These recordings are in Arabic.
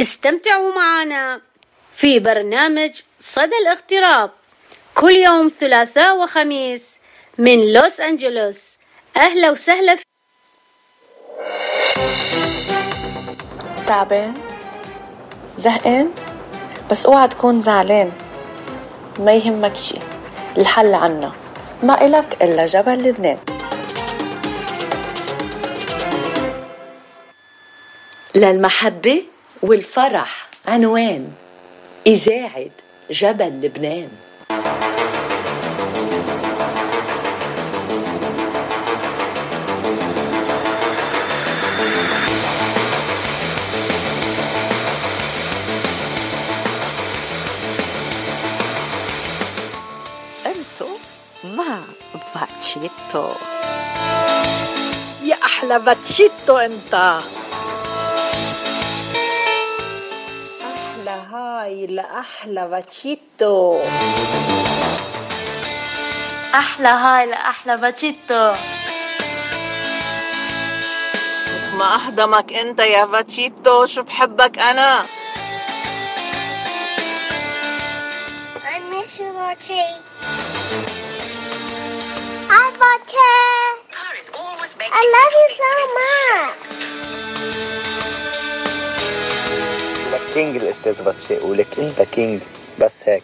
استمتعوا معنا في برنامج صدى الاغتراب. كل يوم ثلاثاء وخميس من لوس أنجلوس. أهلا وسهلا في تعبان؟ زهقان؟ بس اوعى تكون زعلان. ما يهمك شي. الحل عنا. ما إلك إلا جبل لبنان. للمحبة والفرح عنوان إذاعة جبل لبنان. أنتو مع باتشيتو يا أحلى باتشيتو أنت. هاي لاحلى باتشيتو أحلى هاي لأحلى باتشيتو ما أهضمك أنت يا باتشيتو شو بحبك أنا I miss you, Mochi. Hi, Mochi. I love you so much. king الأستاذ باتشي ولك أنت king بس هيك.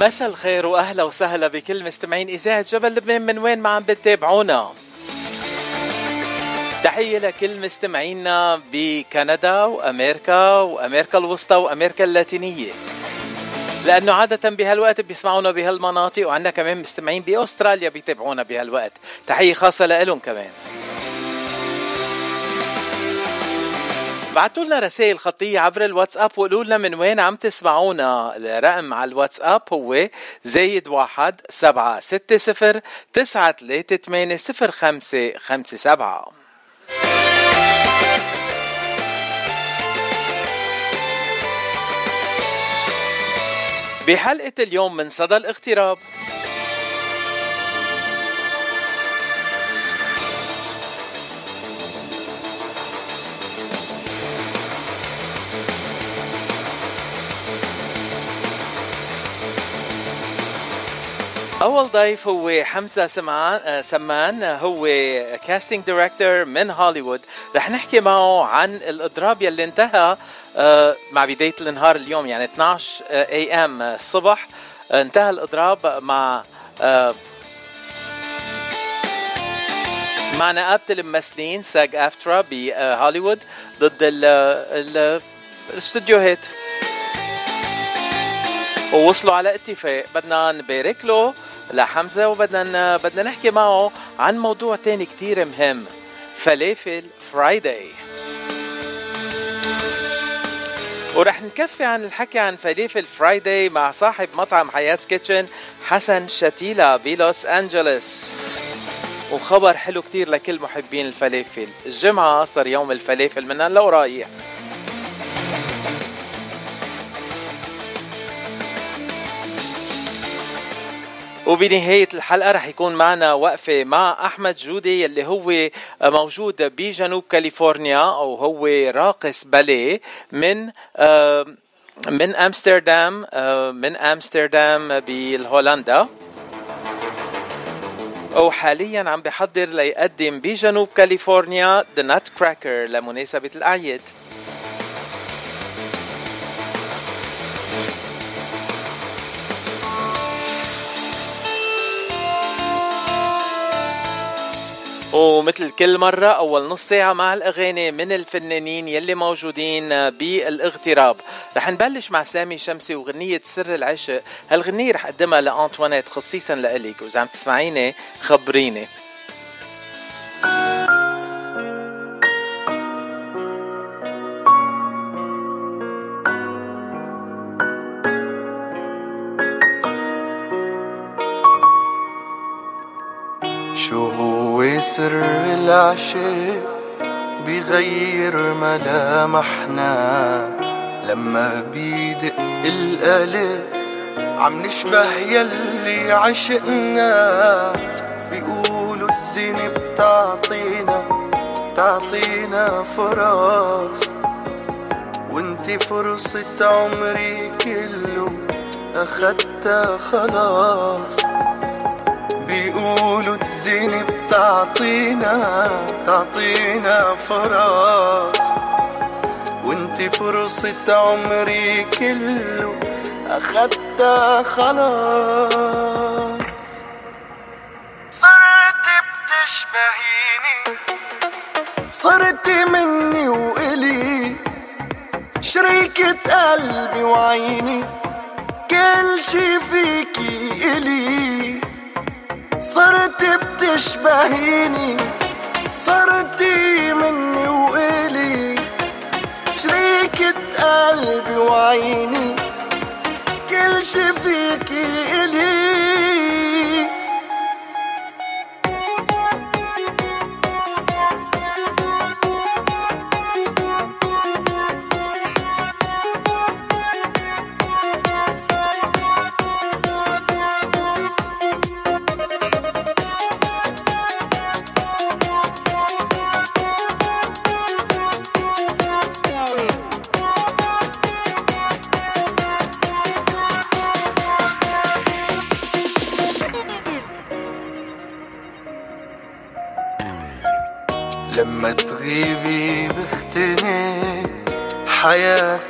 مساء الخير وأهلا وسهلا بكل مستمعين إذاعة جبل لبنان. من وين ما عم بتتابعونا؟ تحية لكل مستمعينا بكندا وأمريكا وأمريكا الوسطى وأمريكا اللاتينية. لأنه عادة بهالوقت بيسمعونا بهالمناطق وعندنا كمان مستمعين بأستراليا بيتابعونا بهالوقت. تحية خاصة لهم كمان. بعتوا لنا رسائل خطية عبر الواتساب وقولوا لنا من وين عم تسمعونا. الرقم على الواتساب هو زايد واحد سبعة ستة صفر تسعة تلاتة تمانية صفر خمسة خمسة سبعة. بحلقة اليوم من صدى الاغتراب. أول ضيف هو حمزة سمان آه، سمان. هو casting director من هوليوود. رح نحكي معه عن الإضراب يلي انتهى آه، مع بداية النهار اليوم يعني 12 AM الصبح انتهى الإضراب مع آه، مع نقابة الممثلين SAG-AFTRA بهوليوود ضد ال ال الاستوديوهات ووصلوا على اتفاق. بدنا نبارك له لحمزة وبدنا بدنا نحكي معه عن موضوع تاني كتير مهم فلافل Friday ورح نكفي عن الحكي عن فلافل Friday مع صاحب مطعم حياة Kitchen حسن شتيلة بلوس أنجلوس وخبر حلو كتير لكل محبين الفلافل. الجمعة صار يوم الفلافل من هلا ورايح وبنهاية الحلقة رح يكون معنا وقفة مع أحمد جودي يلي هو موجود بجنوب كاليفورنيا أو هو راقص باليه من آه، من أمستردام آه، من أمستردام بهولندا وحاليا عم بحضر ليقدم بجنوب كاليفورنيا ذا نات كراكر لمناسبة الأعياد. ومثل كل مرة أول نص ساعة مع الأغاني من الفنانين يلي موجودين بالإغتراب. رح نبلش مع سامي شمسي وغنية سر العشق. هالغنية رح أقدمها لأنطوانيت خصيصا لإلك. وإذا عم تسمعيني خبريني. شو سر العشق بيغير ملامحنا. لما بيدق القلب عم نشبه يلي عشقنا. بيقولوا الدنيا بتعطينا بتعطينا فرص وانتي فرصة عمري كله أخدتها خلاص. بيقولوا الدنيا بتعطينا بتعطينا فرص وانتي فرصة عمري كله أخدتها خلاص. صرت بتشبهيني. صرت مني وإلي. شريكة قلبي وعيني. كل شي فيكي إلي. صرت بتشبهيني صرتي مني وإلي. شريكة قلبي وعيني كل شي فيكي إلي.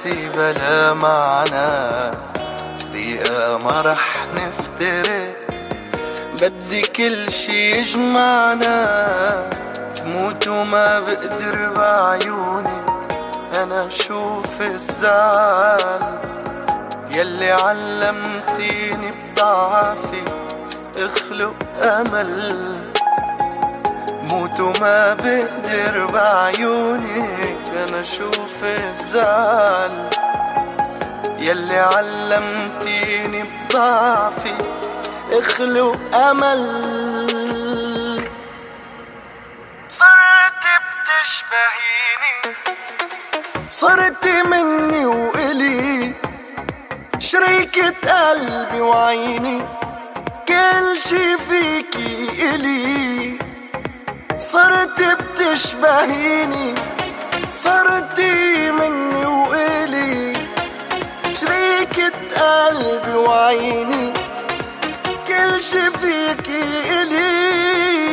حياتي بلا معنى. دقيقة ما رح نفترق بدي كل شي يجمعنا. بموت وما بقدر بعيونك. أنا أشوف الزعل يلي علمتيني بضعفي. اخلق أمل. موت وما بقدر بعيونك أنا أشوف الزعل يلي علمتيني بضعفي. اخلق أمل. صرت بتشبهيني. صرت مني وإلي. شريكة قلبي وعيني. كل شي فيكي إلي. صرت بتشبهيني صرتي مني وإلي. شريكة قلبي وعيني كل شي فيكي إلي.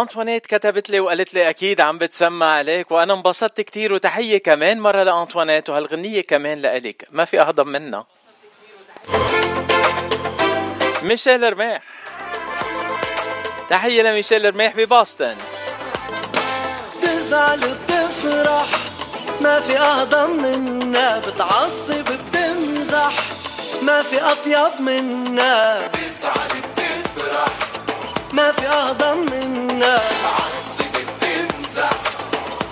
أنطوانيت كتبت لي وقالت لي أكيد عم بتسمع عليك وأنا انبسطت كتير وتحية كمان مرة لأنطوانيت وهالغنية كمان لإلك. ما في أهضم منها. ميشيل رماح تحية لميشيل رماح بباستن تزعل بتفرح. ما في أهضم منا بتعصب بتمزح. ما في أطيب منا تزعل بتفرح. ما في أهضم منا. بتعصب بتمزح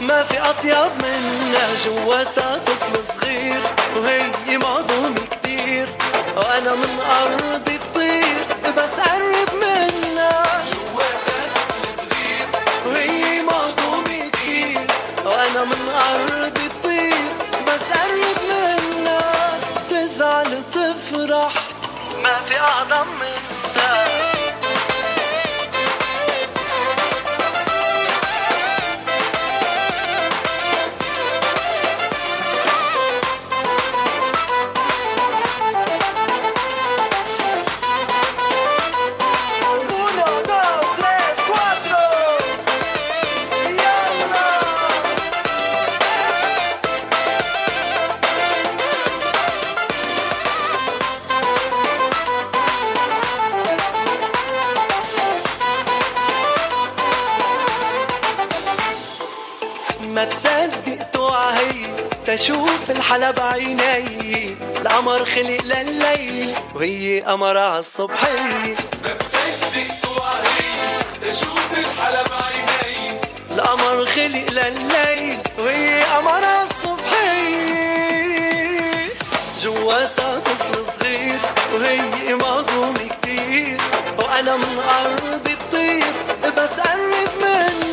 ما في أطيب منا. جواتها طفل صغير وهي مهضومة كتير. وأنا من أرضي بطير بس قرب منا. جواتها طفل صغير وهي مهضومة كتير. وأنا من أرضي بطير بس قرب منا. تزعل بتفرح. ما في أعظم منا. تشوف الحلا بعيني القمر خلق لليل وهي قمر عالصبحية ما بصدق توعي تشوف الحلا بعيني القمر خلق لليل وهي قمر عالصبحية جواتها طفل صغير وهي مهضومة كتير. وأنا من أرض بطير بس قرب منا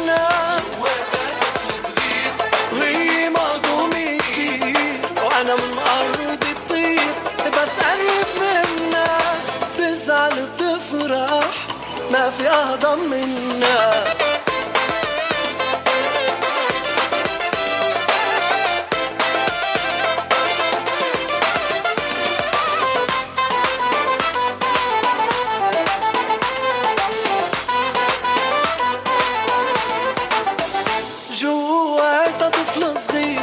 ما في اهضم منا. جواتها طفل صغير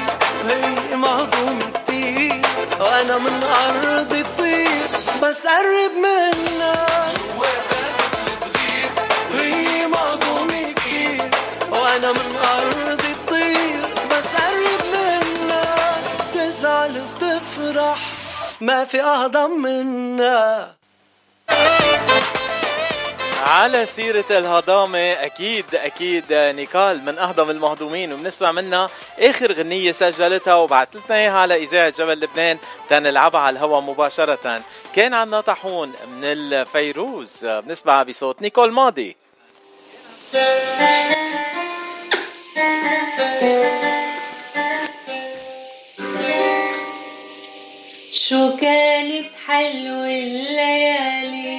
مهضوم كتير. وأنا من أرض بطير بس قرب منا. ما في أهضم منا. على سيرة الهضامة أكيد أكيد نيكال من أهضم المهضومين وبنسمع منها آخر غنية سجلتها وبعثت لنا إياها على إذاعة جبل لبنان. تنلعبها على الهواء مباشرة. كان عنا طاحون من الفيروز. بنسمعها بصوت نيكول ماضي. شو كانت حلوة الليالي؟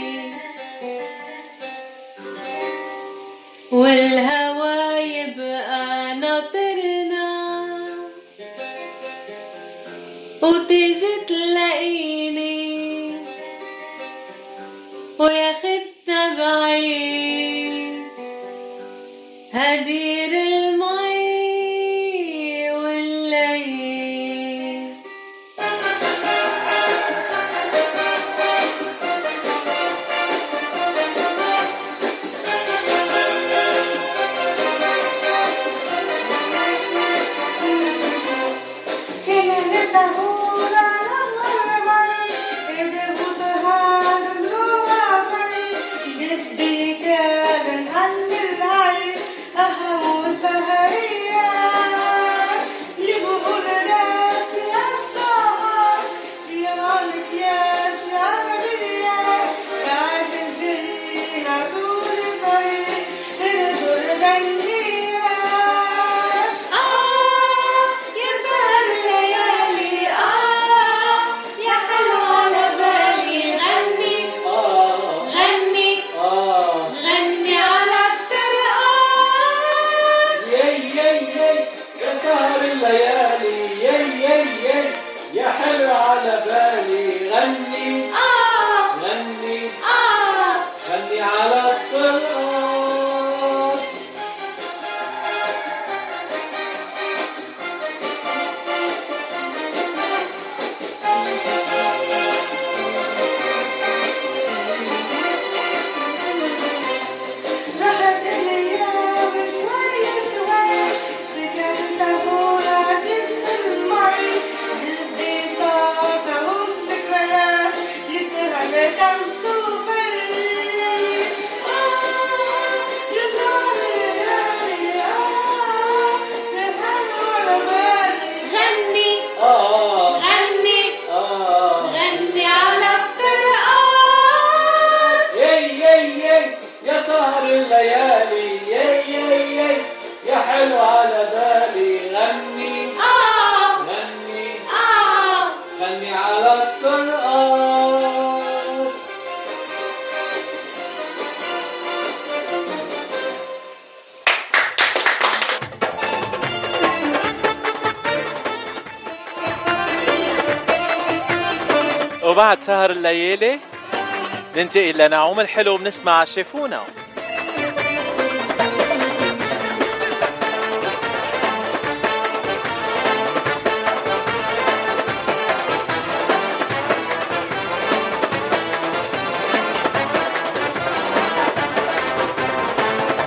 والهوا يبقى ناطرنا. وتيجي تلاقيني وياخدنا بعيد. هدير المي وبعد سهر الليالي ننتقل لنعوم الحلو بنسمع شافونا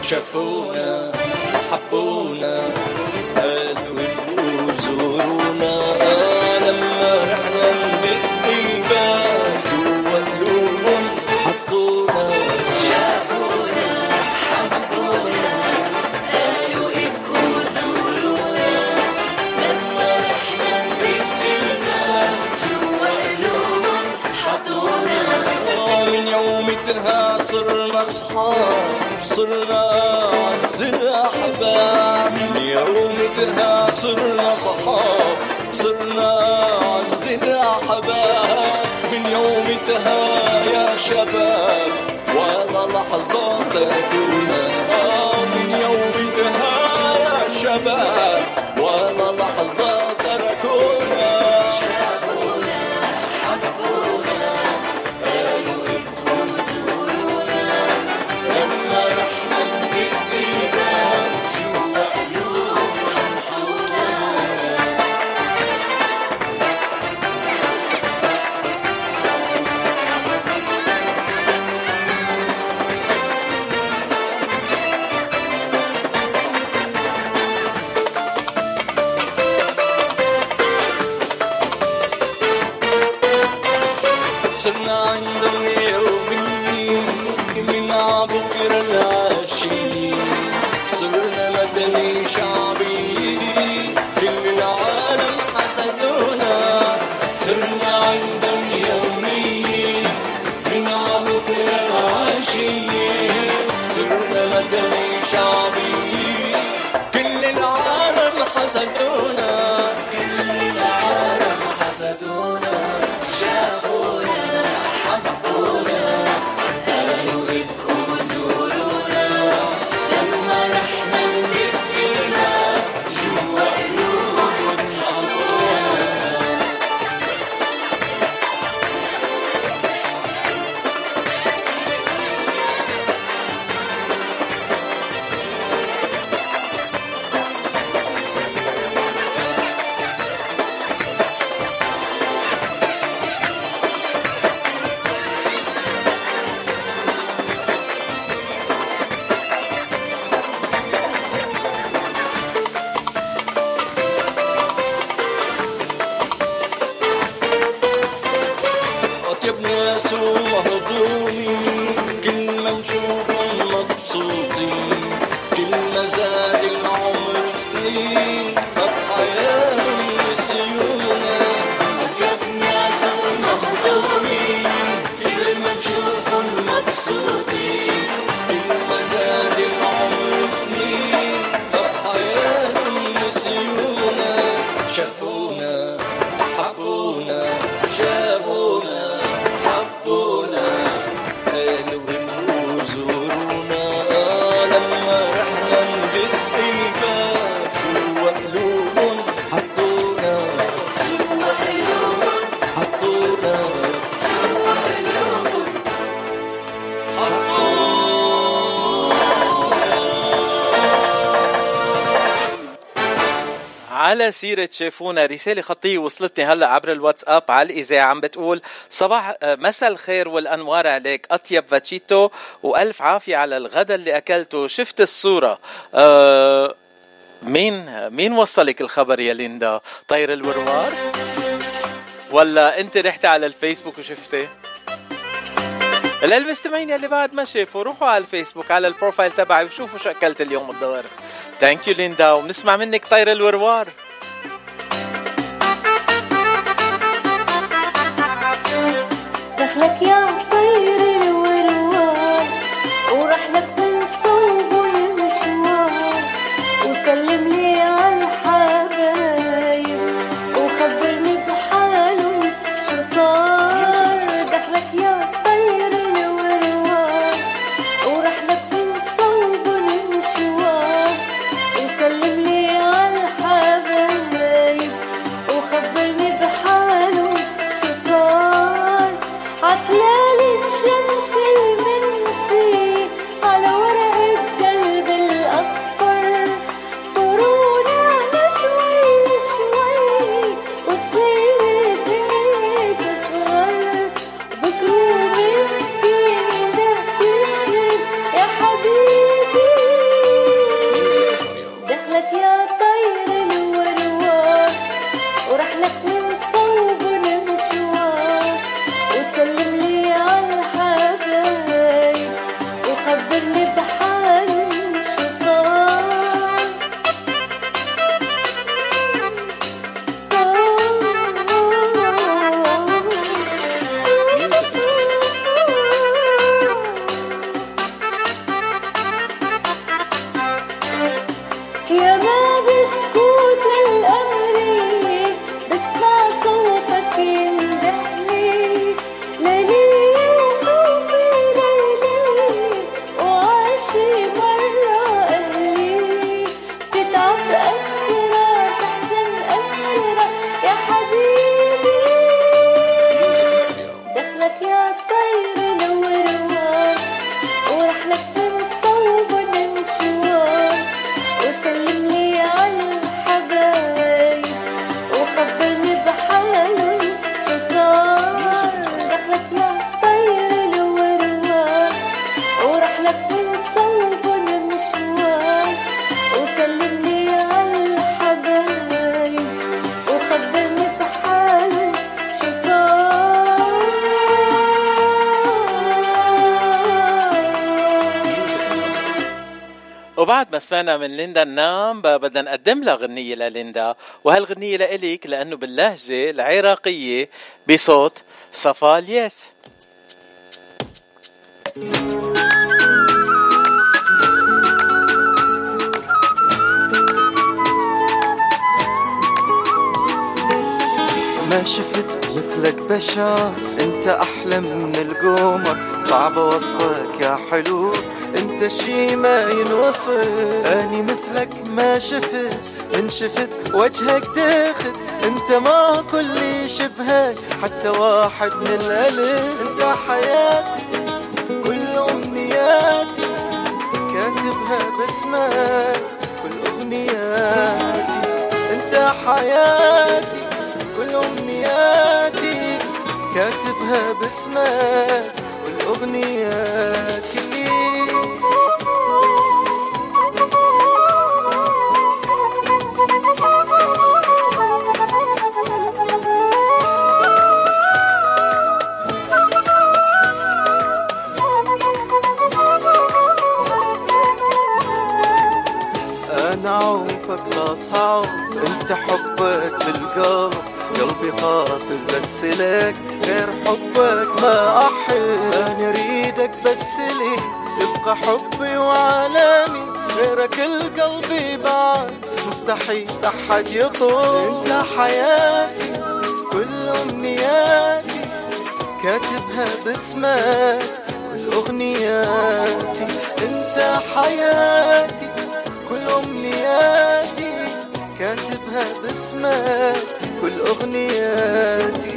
شافونا صرنا أصحاب صرنا اعز الاحباب من يومتها صرنا صحاب. صرنا اعز الاحباب من يومتها يا شباب. ولا لحظة تهدونا من يومتها يا شباب. على سيرة شافونا رسالة خطية وصلتني هلا عبر الواتساب على الإذاعة عم بتقول صباح آه، مساء الخير والأنوار عليك أطيب فاتشيتو وألف عافية على الغدا اللي أكلته شفت الصورة. آه مين مين وصلك الخبر يا ليندا؟ طير الوروار ولا أنت رحتي على الفيسبوك وشفتي؟ للمستمعين اللي بعد ما شافوا روحوا على الفيسبوك على البروفايل تبعي وشوفوا شو أكلت اليوم الظهر ثانك يو ليندا وبنسمع منك طير الوروار. سمعنا من ليندا النام بدنا نقدم لها غنية لليندا. وهالغنية لإلك؟ لأنه باللهجة العراقية بصوت صفا الياس. ما شفت مثلك بشر أنت أحلى من القمر. صعب وصفك يا حلو انت شي ما ينوصف أني مثلك ما شفت. إن شفت وجهك داخل أنت ما كل شبهك حتى واحد من الألف. أنت حياتي. كل أمنياتي. كاتبها باسمك. كل اغنياتي أنت حياتي. كل أمنياتي. كاتبها باسمك. كل اغنياتي صعب انت حبك بالقلب قلبي قاتل بس لك غير حبك ما أحب. أنا أريدك بس لي تبقى حبي وعالمي غيرك القلب بعد. مستحيل أحد يطول. انت حياتي كل أمنياتي كاتبها باسمك كل أغنياتي. انت حياتي كل أمنياتي. باسمك كل اغنياتي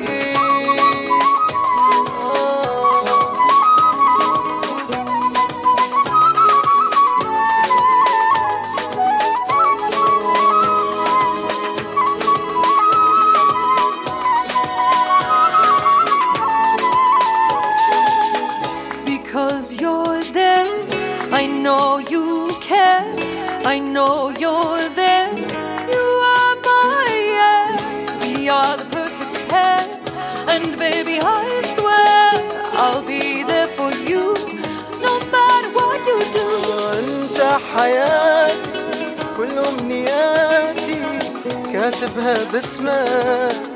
كاتبها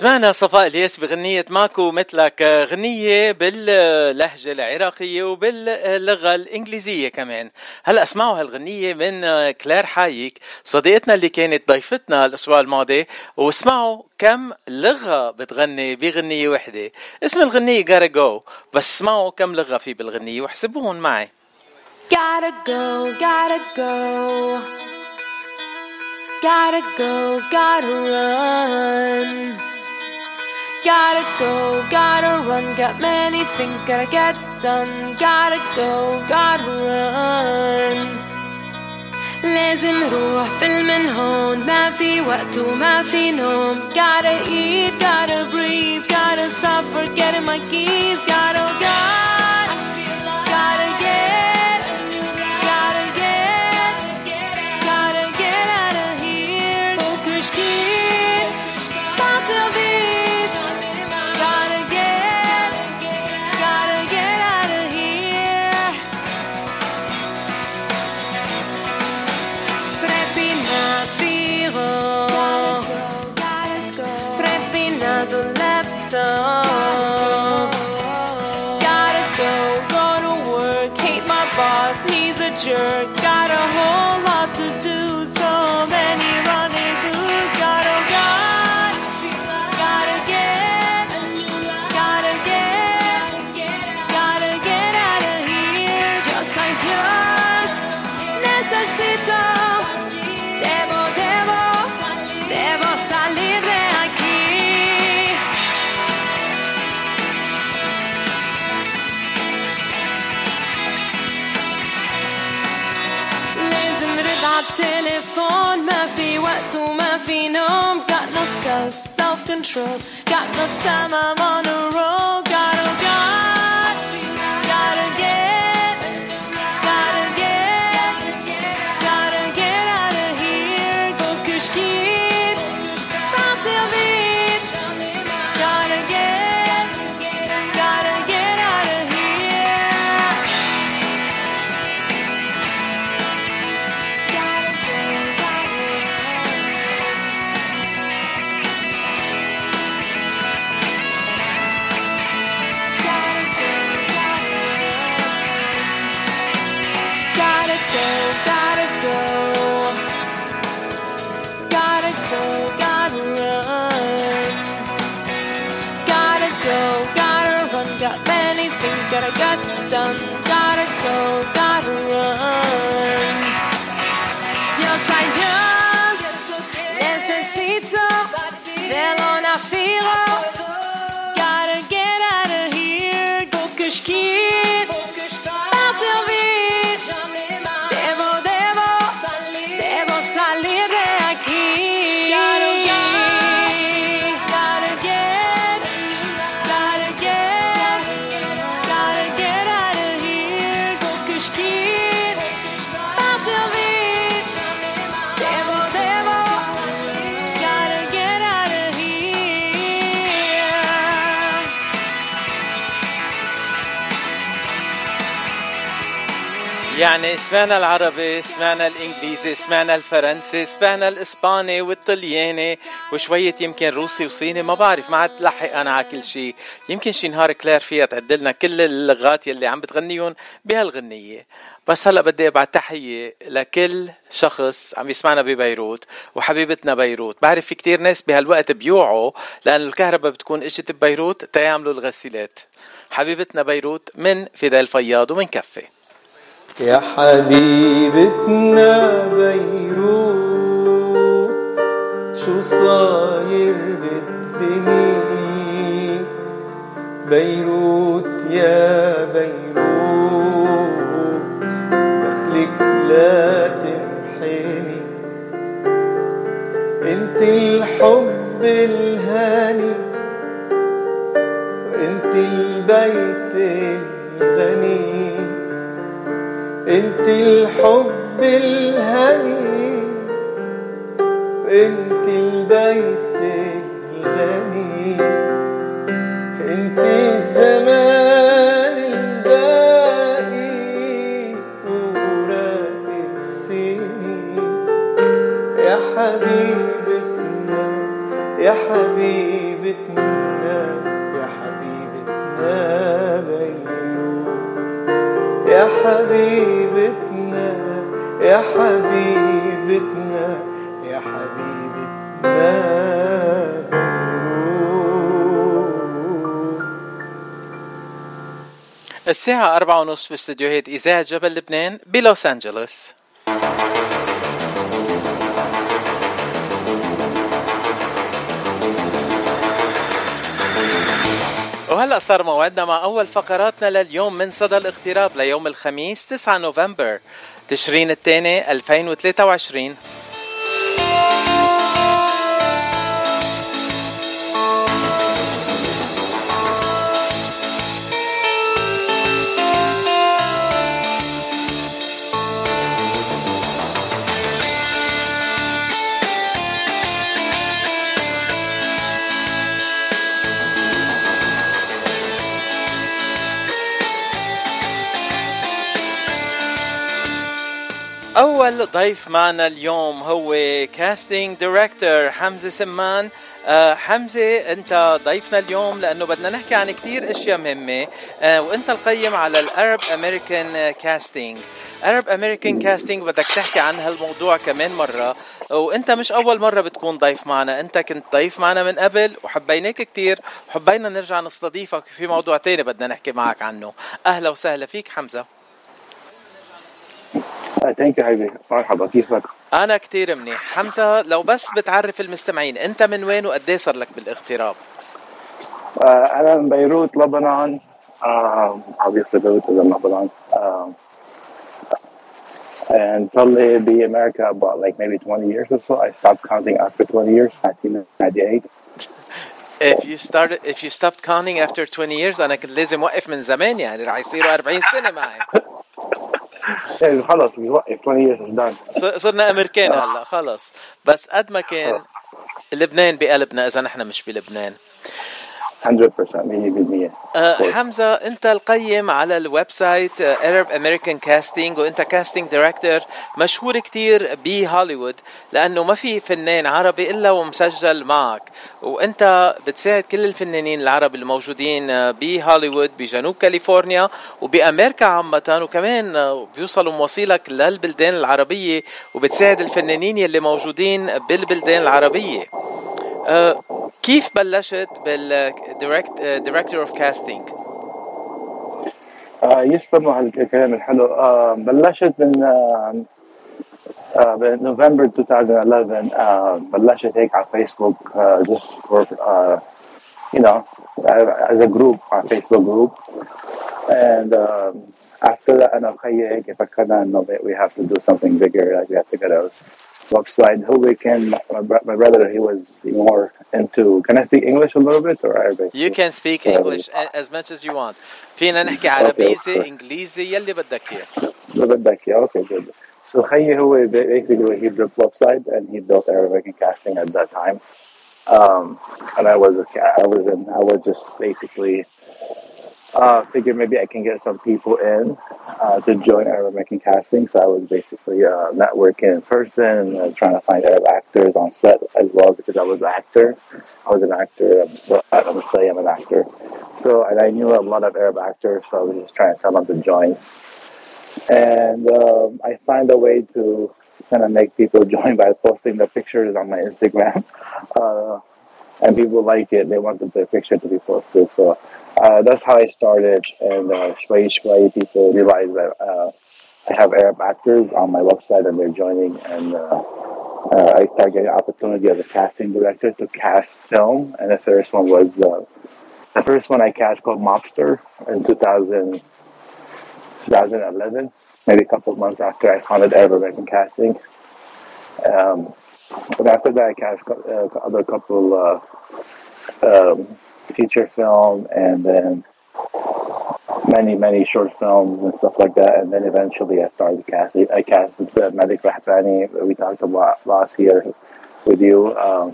سمعنا صفاء الياس بغنية ماكو مثلك غنية باللهجة العراقية وباللغة الإنجليزية كمان هلأ اسمعوا هالغنية من كلير حايك صديقتنا اللي كانت ضيفتنا الأسبوع الماضي واسمعوا كم لغة بتغني بغنية وحدة اسم الغنية gotta go بس اسمعوا كم لغة في بالغنية واحسبوهم معي Gotta go, gotta go. Gotta go, gotta run. Gotta go, gotta run. Got many things gotta get done. Gotta go, gotta run. لازم روح فيلم من هون ما في وقت وما في نوم Gotta eat, gotta breathe Gotta stop forgetting my keys Gotta go Gotta عالتليفون ما في وقت وما في نوم Got no self, self control Got no time, I'm on a roll feel يعني سمعنا العربي سمعنا الإنجليزي سمعنا الفرنسي سمعنا الإسباني والطلياني وشوية يمكن روسي وصيني ما بعرف ما عاد لحق أنا على كل شيء. يمكن شي نهار كلير فيها تعدلنا كل اللغات يلي عم بتغنيهم بهالغنية. بس هلا بدي ابعت تحية لكل شخص عم يسمعنا ببيروت وحبيبتنا بيروت. بعرف في كتير ناس بهالوقت بيوعوا لأن الكهرباء بتكون إجت ببيروت تيعملوا الغسيلات. حبيبتنا بيروت من فداء الفياض ومن كفي يا حبيبتنا بيروت شو صاير بالدنيا؟ بيروت يا بيروت دخلك لا تمحيني. انت الحب الهاني انت البيت الغني. انت الحب الهني انت البيت الغني. انت الزمان الباقي وراق السنين. يا حبيبتنا يا حبيبتنا يا حبيبتنا. حبيبتنا يا حبيبتنا يا حبيبتنا. الساعة أربعة ونص باستديوهات إذاعة جبل لبنان بلوس أنجلوس. وهلا صار موعدنا مع أول فقراتنا لليوم من صدى الاغتراب ليوم الخميس 9 نوفمبر تشرين الثاني 2023 أول ضيف معنا اليوم هو casting director حمزة سمان. آه حمزة أنت ضيفنا اليوم لأنه بدنا نحكي عن كتير أشياء مهمة. آه وأنت القيم على ال Arab American Casting Arab American Casting بدك تحكي عن هالموضوع كمان مرة. وأنت مش أول مرة بتكون ضيف معنا. أنت كنت ضيف معنا من قبل وحبيناك كتير. وحبينا نرجع نستضيفك في موضوع تاني بدنا نحكي معك عنه. أهلا وسهلا فيك حمزة. thank you حبيبي. مرحبا كيفك؟ أنا كتير منيح. حمزة لو بس بتعرف المستمعين أنت من وين وقد صار لك بالاغتراب؟ آه، أنا من بيروت لبنان. آه، حبيبتي بيروت لبنان. آه، and صار لي بامريكا about like maybe 20 years or so. I stopped counting after 20 years 1998 If you started if you stopped counting after 20 years أنا كنت لازم أوقف من زمان يعني رح يصيروا 40 سنة معي. يعني خلص بيوقف 20 years صرنا أمريكان هلا خلص. بس قد ما كان لبنان بقلبنا إذا نحن مش بلبنان. 100% 100% أه حمزة أنت القيم على ال website Arab American Casting وأنت casting director مشهور كتير بهوليوود لأنه ما في فنان عربي إلا ومسجل معك. وأنت بتساعد كل الفنانين العرب الموجودين آه، بهوليوود بجنوب كاليفورنيا وبأمريكا عامة وكمان آه، بيوصلوا مواصيلك للبلدان العربية وبتساعد الفنانين يلي موجودين بالبلدان العربية. آه، كيف بلشت بال director of casting آه يسلموا هالكلام الحلو آه بلشت من آه آه بنوفمبر 2011 آه بلشت هيك على فيسبوك آه just for uh, you know uh, as a group on Facebook group. And um, after that أنا وخيي هيك فكرنا إنه we have to do something bigger like we have to get a website who we can my, bro- my brother he was more into can I speak English a little bit or Arabic You can speak English a- as much as you want فينا نحكي عربيزي انجليزي يلي بدك اياه So بدك yeah okay good so خيي هو basically he built website and he built Arabic and casting at that time um, and I was a, I was in I was just basically uh, figured maybe I can get some people in uh, to join Arab American casting. So I was basically uh, networking in person, uh, trying to find Arab actors on set as well because I was an actor. I was an actor. I'm still, I'm still I'm an actor. So and I knew a lot of Arab actors, so I was just trying to tell them to join. And um, I find a way to kind of make people join by posting the pictures on my Instagram. Uh, and people like it. They wanted the picture to be posted. So uh, that's how I started. And uh, shway shway, people realized that uh, I have Arab actors on my website and they're joining. And uh, uh, I started getting opportunity as a casting director to cast film. And the first one was uh, the first one I cast called Mobster in 2000, 2011, maybe a couple of months after I founded Arab American Casting. Um, but after that, I cast other couple um, feature film and then many, many short films and stuff like that. And then eventually I started casting. I cast the Medic Rahbani we talked about last year with you, um,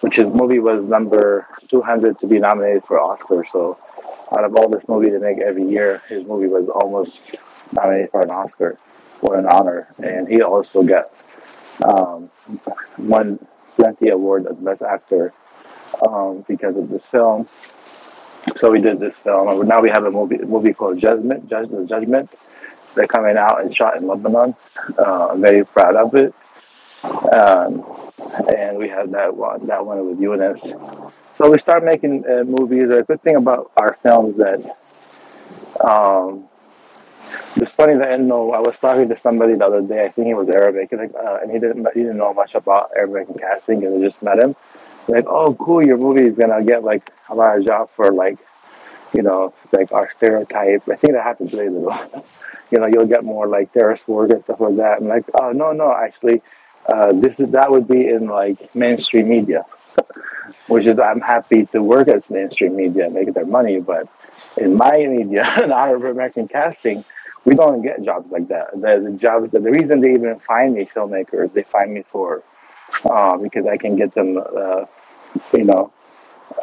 which his movie was number 200 to be nominated for Oscar. So out of all this movie they make every year, his movie was almost nominated for an Oscar, for an honor. And he also got um, won plenty award as best actor um, because of this film. So we did this film. Now we have a movie movie called Judgment. Judge, the Judgment. They're coming out and shot in Lebanon. Uh, I'm very proud of it. Um, and we have that one that one with Eunice. So we start making uh, movies. A good thing about our films that um, it's funny that I know I was talking to somebody the other day. I think he was Arabic, and, uh, and he didn't he didn't know much about Arabic and casting, and I just met him. Like, oh, cool, your movie is gonna get like a lot of job for like, you know, like our stereotype. I think that happens a little. you know, you'll get more like terrorist work and stuff like that. I'm like, oh no, no, actually, uh, this is that would be in like mainstream media, which is I'm happy to work as mainstream media and make their money, but in my media, in Arab American casting, we don't get jobs like that. The, the jobs, the, the reason they even find me filmmakers, they find me for uh, because I can get them, uh, you know,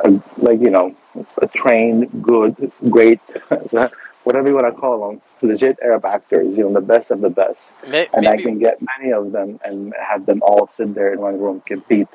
a, like you know, a trained, good, great, whatever you want to call them, legit Arab actors. You know, the best of the best, May- and I can get many of them and have them all sit there in one room, compete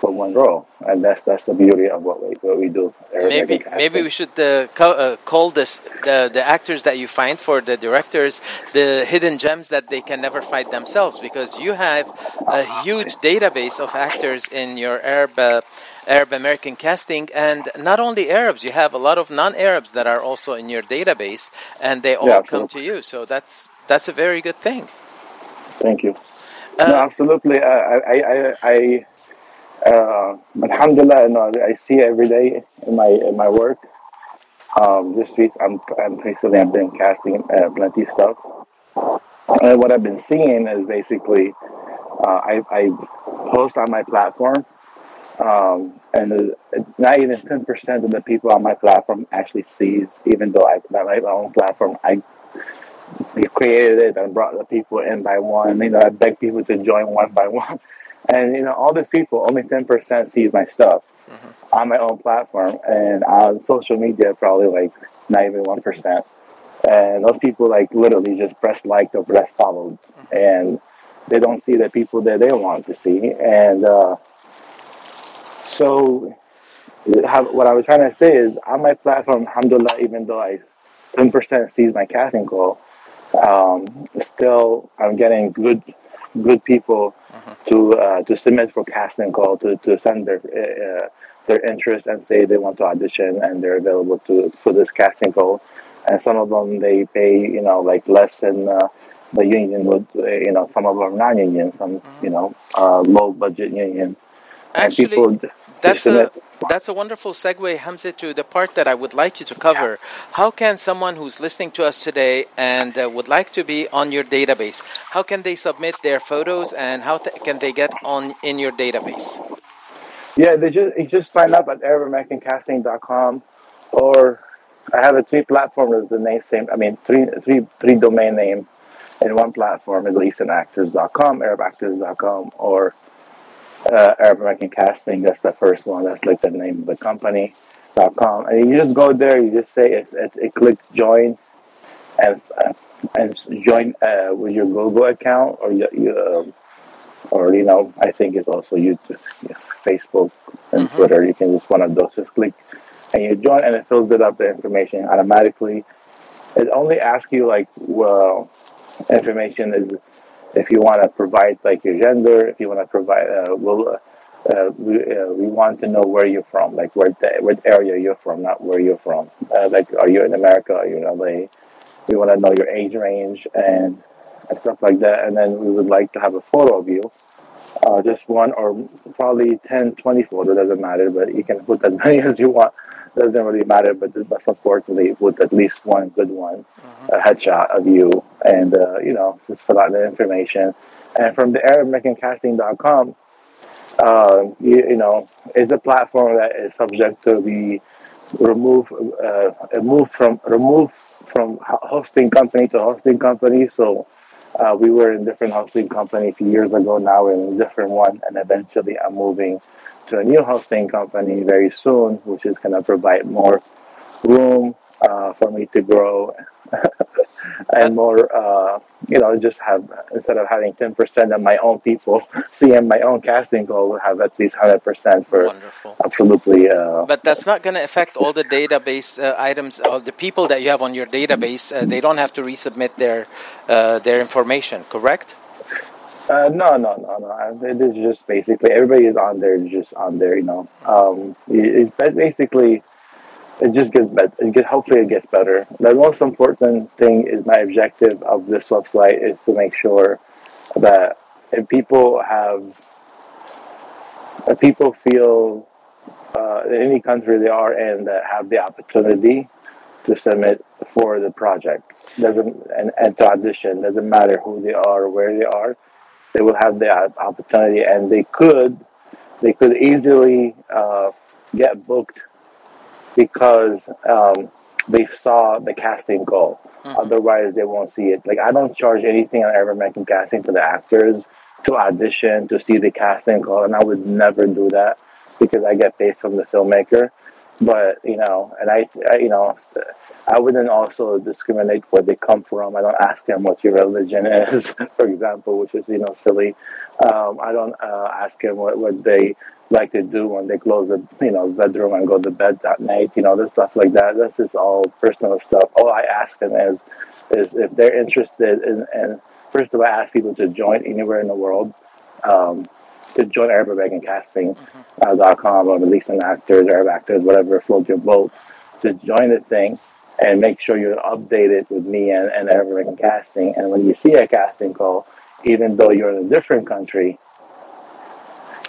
for one role, and that's that's the beauty of what we what we do. Maybe maybe we should uh, co- uh, call this the the actors that you find for the directors the hidden gems that they can never find themselves because you have a huge database of actors in your Arab. Uh, Arab American casting, and not only Arabs, you have a lot of non-Arabs that are also in your database, and they all Yeah, come to you. So that's that's a very good thing. Thank you. Uh, no, absolutely. I, I, I, I uh, Alhamdulillah, you know, I see every day in my in my work. Um, this week, I'm I'm basically I've been casting uh, plenty stuff, and what I've been seeing is basically uh, I, I post on my platform, um, and not even ten percent of the people on my platform actually sees, even though I my own platform I created it and brought the people in by one. You know, I beg people to join one by one. And, you know, all these people, only 10% sees my stuff on my own platform. And on social media, probably like not even 1%. And those people, like, literally just press like or press followed. And they don't see the people that they want to see. And uh, so, how, what I was trying to say is on my platform, alhamdulillah, even though I 10% sees my casting call, um, still I'm getting good good people to uh, to submit for casting call to, to send their uh, their interest and say they want to audition and they're available to for this casting call and some of them they pay you know like less than uh, the union would. uh, You know, some of them non-union, some you know uh, low budget union. And people That's a that's a wonderful segue, Hamza, to the part that I would like you to cover. How can someone who's listening to us today and uh, would like to be on your database, how can they submit their photos and how t- can they get on in your database? Yeah, they just you just sign up at ArabAmericanCasting.com, or I have a three platform with the name same. I mean, three three three domain name in one platform: Eastern Actors.com, ArabActors.com, or uh, Arab American Casting. That's the first one. That's like the name of the company. Dot com, and you just go there. You just say it. It, it click join, and uh, and join uh, with your Google account or your, your um, or you know, I think it's also YouTube, Facebook, and Twitter. You can just one of those just click, and you join, and it fills it up the information automatically. It only asks you like, well, information is if you want to provide like your gender, if you want to provide, uh, will. Uh, uh, we, uh, we want to know where you're from, like where the, what area you're from, not where you're from. Uh, like, are you in America? Are you in LA? We want to know your age range and, and stuff like that. And then we would like to have a photo of you just one or probably 10, 20 photos, doesn't matter, but you can put as many as you want. Doesn't really matter, but but unfortunately, with at least one good one, a headshot of you, and uh, you know, just fill out the information. And from the ArabAmericanCasting.com, uh, you, you know, it's a platform that is subject to be removed, uh, moved from removed from hosting company to hosting company. So uh, we were in different hosting company a few years ago. Now we're in a different one, and eventually I'm moving to a new hosting company very soon, which is going to provide more room uh, for me to grow and more, uh, you know, just have instead of having ten percent of my own people seeing my own casting call, we'll have at least hundred percent for Wonderful. absolutely. Uh, But that's not going to affect all the database uh, items of the people that you have on your database. Uh, they don't have to resubmit their uh, their information, correct? Uh, no, no, no, no. It is just basically everybody is on there, just on there. You know, um, it, it basically it just gets better. It hopefully, it gets better. The most important thing is my objective of this website is to make sure that if people have, if people feel uh, in any country they are in that have the opportunity to submit for the project doesn't and, and to audition doesn't matter who they are or where they are they will have the opportunity and they could they could easily uh, get booked because um, they saw the casting call otherwise they won't see it. Like i don't charge anything on Arab American casting to the actors to audition to see the casting call and i would never do that because i get paid from the filmmaker. But you know and I, I you know I wouldn't also discriminate where they come from. I don't ask them what your religion is, for example, which is you know silly. Um, I don't uh, ask them what, what they like to do when they close the you know bedroom and go to bed at night. You know, this stuff like that. This is all personal stuff. All I ask them is is if they're interested in. And first of all, I ask people to join anywhere in the world. Um, to join Arab American Casting uh, dot com or release an actors, Arab actors, whatever floats your boat, to join the thing and make sure you're updated with me and, and American Casting. And when you see a casting call, even though you're in a different country,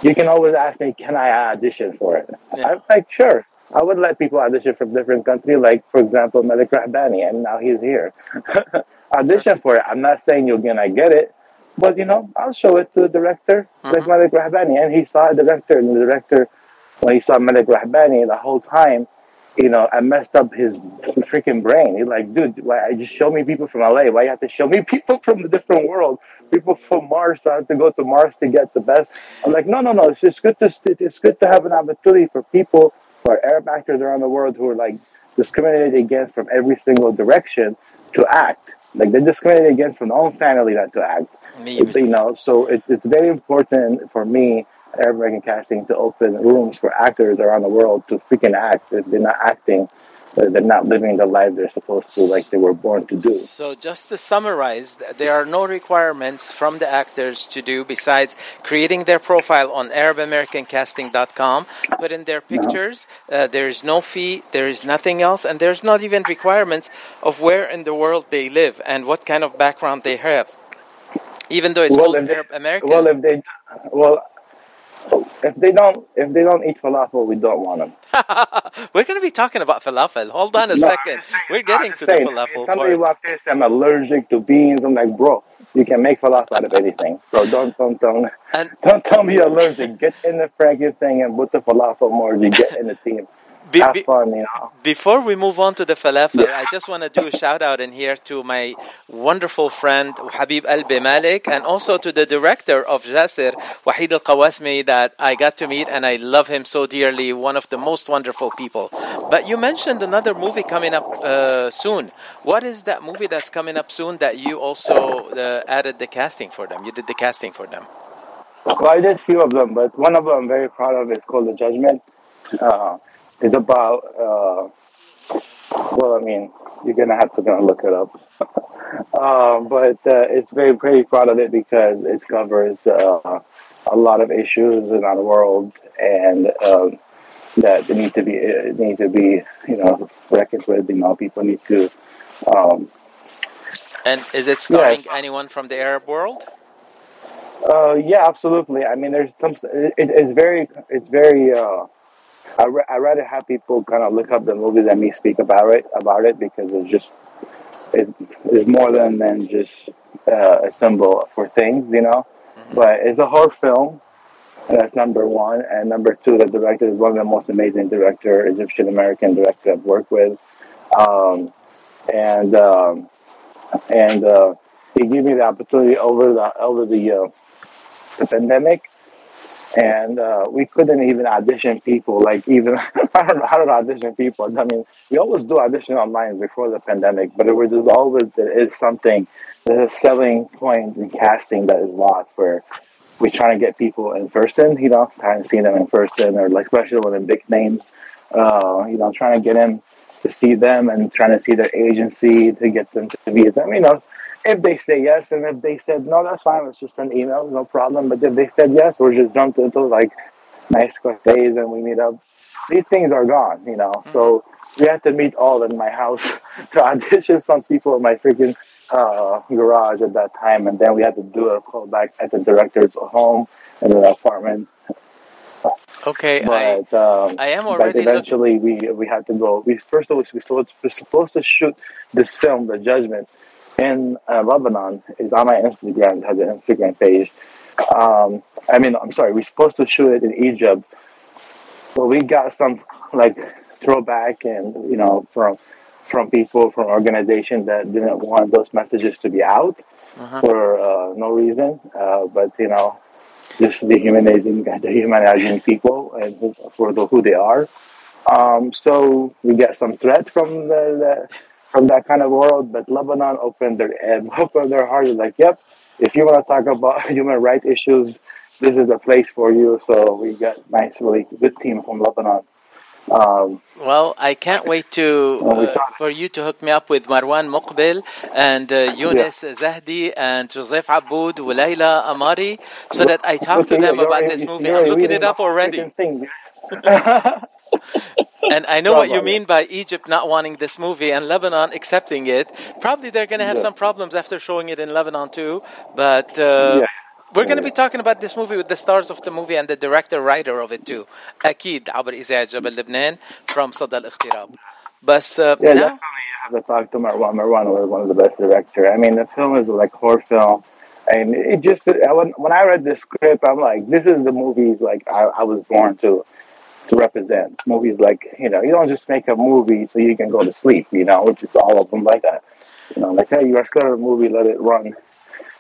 you can always ask me, can I audition for it? I'm like, sure. I would let people audition from different countries, like, for example, Malik Rahbani, and now he's here. audition for it. I'm not saying you're going to get it, but, you know, I'll show it to the director, like mm-hmm. Malik Rahbani. And he saw the director, and the director, when he saw Malik Rahbani the whole time, you know, I messed up his freaking brain. He's like, dude, why I just show me people from LA? Why you have to show me people from the different world? People from Mars, so I have to go to Mars to get the best. I'm like, no, no, no. It's just good to it's good to have an opportunity for people who are Arab actors around the world who are like discriminated against from every single direction to act. Like they're discriminated against from their own family not to act. It's, you know, so it, it's very important for me American Casting to open rooms for actors around the world to freaking act. If they're not acting, They're they're not living the life they're supposed to, like they were born to do. So, just to summarize, there are no requirements from the actors to do besides creating their profile on ArabAmericanCasting.com, put in their pictures. Uh, there is no fee, there is nothing else, and there's not even requirements of where in the world they live and what kind of background they have. Even though it's Well, called if they- Arab American. Well, if they, well, if they don't, if they don't eat falafel, we don't want them. We're going to be talking about falafel. Hold on a No, second. We're getting to the Saying, falafel somebody part. walks in I'm allergic to beans, I'm like, bro, you can make falafel out of anything. So don't, don't, don't, don't tell me you're allergic. Get in the freaking thing and put the falafel more. You get in the team. Be- Have be- fun, you know. Before we move on to the falafel, I just want to do a shout out in here to my wonderful friend Habib Al Malik and also to the director of Jasir, Wahid Al Qawasmi, that I got to meet and I love him so dearly. One of the most wonderful people. But you mentioned another movie coming up uh, soon. What is that movie that's coming up soon that you also uh, added the casting for them? You did the casting for them. Well, I did a few of them, but one of them I'm very proud of is called The Judgment. Uh, it's about, uh, well, I mean, you're going to have to kind of look it up. um, but uh, it's very, very proud of it because it covers uh, a lot of issues in our world and um, that need to be uh, need to be, you know, reckoned with. You know, people need to um, And is it starring anyone from the Arab world? Uh, yeah, absolutely. I mean, there's some. It, it's very, it's very. Uh, I I rather have people kind of look up the movie than me speak about it about it because it's just it's, it's more than than just uh, a symbol for things, you know. But it's a horror film. That's number one, and number two, the director is one of the most amazing director, Egyptian American director I've worked with, um, and um, and uh, he gave me the opportunity over the over the uh, the pandemic, and uh, we couldn't even audition people. Like even I don't know how to audition people. I mean, we always do audition online before the pandemic, but it was just always there is something. There's a selling point in casting that is lost where we're trying to get people in person. You know, trying seeing them in person, or like especially with big names. Uh, you know, trying to get them to see them and trying to see their agency to get them to meet them. You know, if they say yes and if they said no, that's fine. It's just an email, no problem. But if they said yes, we're just jumped into like nice cafes and we meet up. These things are gone, you know. So we had to meet all in my house to audition some people in my freaking uh, garage at that time, and then we had to do a callback at the director's home in an apartment. Okay, But um, I am but already look- eventually we we had to go. We first of all we we're supposed to shoot this film, The Judgment, in uh, Lebanon. Is on my Instagram. It has an Instagram page. Um, I mean, I'm sorry. We're supposed to shoot it in Egypt, but we got some like throwback and you know from from people from organizations that didn't want those messages to be out Uh-huh. for uh, no reason. Uh, but you know, just dehumanizing, dehumanizing people and who- for the, who they are. Um, so we get some threat from the, the from that kind of world. But Lebanon opened their and opened their heart. Like, yep, if you want to talk about human rights issues, this is the place for you. So we got nice, really good team from Lebanon. Um, Well, I can't wait to uh, for you to hook me up with Marwan Muqbil and uh, Yunus Zahdi and Joseph Aboud Layla Amari so that I talk to them about this movie. I'm looking it up already freaking thing. And I know No, what you brother. mean by Egypt not wanting this movie and Lebanon accepting it. Probably they're going to have Yeah. some problems after showing it in Lebanon too. But uh, Yeah. we're going to be talking about this movie with the stars of the movie and the director writer of it too. أكيد عبر إذاعة جبل لبنان from صدى الاغتراب. بس uh, Yeah, now definitely you have to talk to Marwan. Marwan was one of the best director. I mean, the film is like horror film, and it just I- when when I read the script, I'm like, this is the movies like I, I was born to to represent. Movies like you know, you don't just make a movie so you can go to sleep. You know, which is all of them like that. You know, like hey, you are of a movie, let it run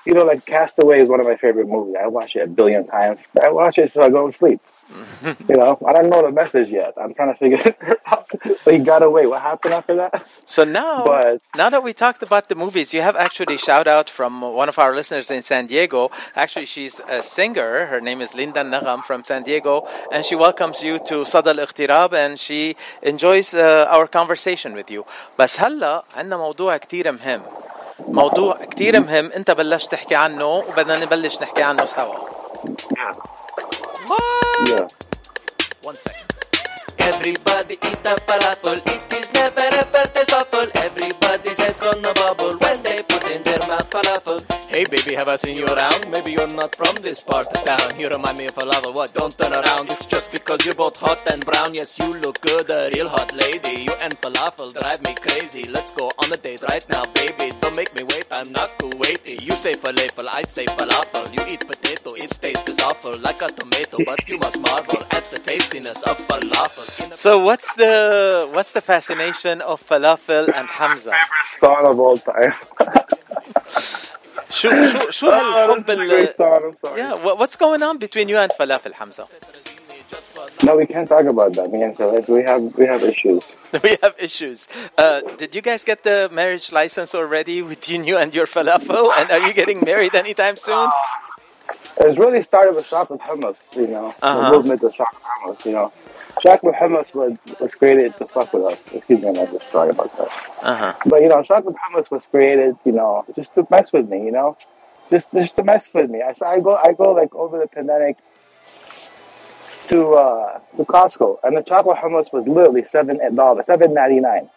You know, like Castaway is one of my favorite movies. I watch it a billion times. I watch it so I go to sleep. you know, I don't know the message yet. I'm trying to figure it out. he got away. What happened after that? So now, But- now that we talked about the movies, you have actually shout out from one of our listeners in San Diego. Actually, she's a singer. Her name is Linda Nagam from San Diego, and she welcomes you to Sada al and she enjoys uh, our conversation with you. بس هلا عندنا موضوع كتير مهم. موضوع كتير مهم انت بلشت تحكي عنه وبدنا نبلش نحكي عنه سوا. Yeah. One second. Everybody eat a falafel. It is never ever taste awful. Everybody's head's gonna bubble when they put in their mouth falafel. Hey baby, have I seen you around? Maybe you're not from this part of town. You remind me of a falafel. What? Don't turn around. It's just because you're both hot and brown. Yes, you look good, a real hot lady. You and falafel drive me crazy. Let's go on a date right now, baby. Don't make me wait. I'm not Kuwaiti. You say falafel, I say falafel. You eat potato, its taste is awful like a tomato, but you must marvel at the tastiness of falafel. So what's the what's the fascination of falafel and Hamza? Favorite Song of all time. شو شو شو هالحب That's a great ال song. I'm sorry. Yeah, what, what's going on between you and Falafel Hamza? No, we can't talk about that. Me and Philip, we have we have issues. we have issues. Uh, did you guys get the marriage license already between you and your falafel? And are you getting married anytime soon? It's really started with chocolate hummus, you know, Uh-huh. the movement of chocolate hummus, you know. Chocolate hummus was, was created to fuck with us. Excuse me, I'm not just sorry about that. Uh-huh. But you know, chocolate hummus was created, you know, just to mess with me, you know, just just to mess with me. I I go I go like over the pandemic to uh to Costco, and the chocolate hummus was literally seven dollars, seven ninety nine.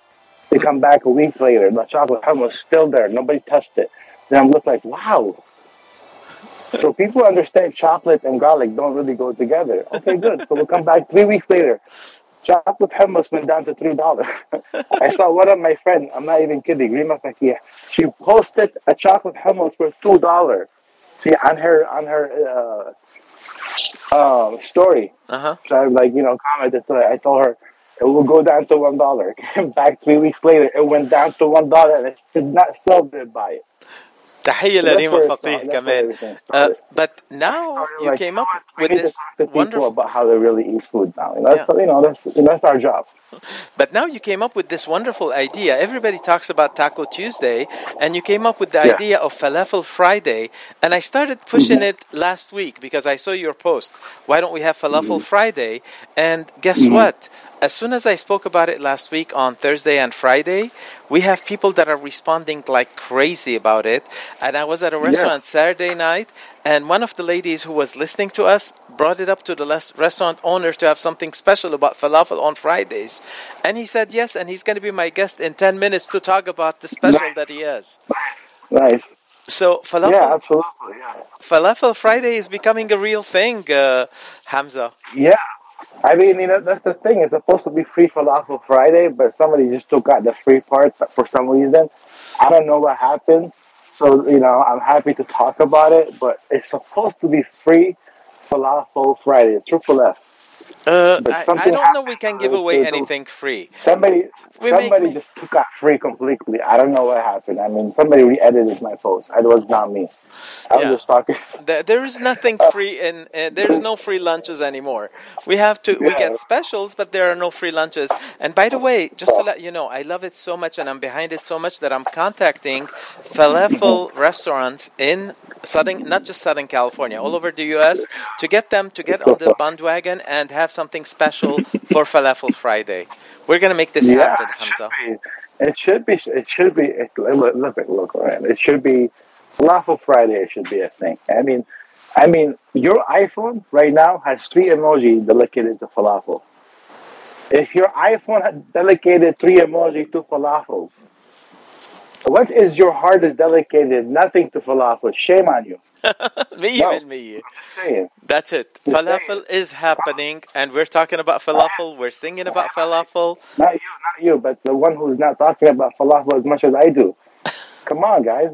They come back a week later, the chocolate hummus still there, nobody touched it. Then I'm just like, wow. So people understand chocolate and garlic don't really go together. Okay, good. So we'll come back three weeks later. Chocolate hummus went down to three dollars. I saw one of my friends. I'm not even kidding. Rima Fakia. She posted a chocolate hummus for two dollars. See on her on her uh, um, story. Uh-huh. So I like you know commented. So I told her it will go down to one dollar. Came back three weeks later. It went down to one dollar, and I did not still did buy it. Tahiyya so Larima Faqih but now you like, came up with this wonderful about how they really eat food now. And that's yeah. you know that's that's our job. But now you came up with this wonderful idea. Everybody talks about Taco Tuesday, and you came up with the yeah. idea of Falafel Friday. And I started pushing mm-hmm. it last week because I saw your post. Why don't we have Falafel mm-hmm. Friday? And guess mm-hmm. what? As soon as I spoke about it last week on Thursday and Friday, we have people that are responding like crazy about it. And I was at a Yeah. restaurant Saturday night, and one of the ladies who was listening to us brought it up to the restaurant owner to have something special about falafel on Fridays. And he said yes, and he's going to be my guest in 10 minutes to talk about the special that he has. Nice. So, falafel, Yeah, absolutely. Yeah. falafel Friday is becoming a real thing, uh, Hamza. Yeah. I mean, you know, that's the thing. It's supposed to be free falafel Friday, but somebody just took out the free part for some reason. I don't know what happened. So, you know, I'm happy to talk about it, but it's supposed to be free falafel Friday. Triple F. Uh, I, I don't know we can give away anything free. Somebody, We somebody make- just took out free completely. I don't know what happened. I mean, somebody re-edited my post. It was not me. I was just talking. There, there is nothing free, and uh, there's no free lunches anymore. We have to. We get specials, but there are no free lunches. And by the way, just to let you know, I love it so much, and I'm behind it so much that I'm contacting falafel restaurants in Southern, not just Southern California, all over the U.S. to get them to get on the bandwagon and have something special for Falafel Friday. We're gonna make this Yeah, happen, it Hamza. It should be. It should be. It, look, look, look, man. It should be. Falafel Friday should be a thing. I mean, I mean, your iPhone right now has three emoji dedicated to falafel. If your iPhone had dedicated three emoji to falafels, what is your heart is dedicated nothing to falafel? Shame on you. no, That's it. You're falafel saying. is happening, and we're talking about falafel. We're singing about falafel. Not you, not you, but the one who's not talking about falafel as much as I do. Come on, guys.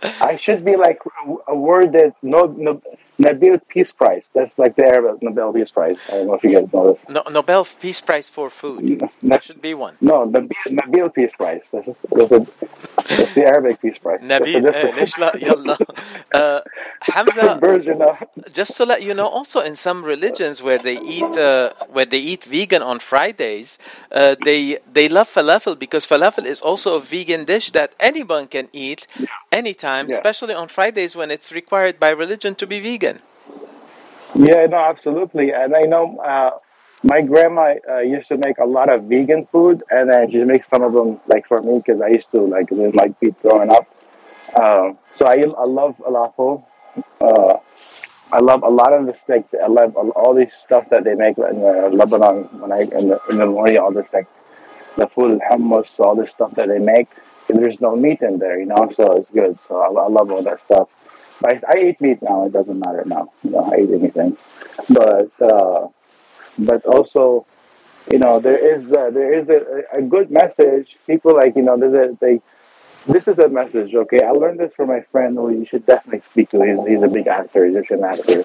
I should be like a word that no, no Nobel Peace Prize. That's like the Arab Nobel Peace Prize. I don't know if you guys know this. No, Nobel Peace Prize for food. That should be one. No, the Nobel Peace Prize. This is, this is, It's the Arabic peace price. It's a Nabil, eh, different- ليش لا يلا uh, Hamza version of just to let you know also in some religions where they eat uh, where they eat vegan on Fridays uh, they they love falafel because falafel is also a vegan dish that anyone can eat anytime Yeah. especially on Fridays when it's required by religion to be vegan Yeah, no, absolutely. And I know uh, my grandma uh, used to make a lot of vegan food, and then she makes some of them like for me because I used to like might be throwing up. Um, so I, I love falafel. Uh, I love a lot of the like I love all these stuff that they make in uh, Lebanon when I in the, in the morning. All this like the food hummus, all this stuff that they make. There's no meat in there, you know, so it's good. So I, I love all that stuff. But I, I eat meat now. It doesn't matter now. You know, I eat anything. But uh, but also, you know, there is a, there is a, a good message. People like you know, a they. This is a message, okay? I learned this from my friend who you should definitely speak to. He's, he's a big actor, Egyptian actor.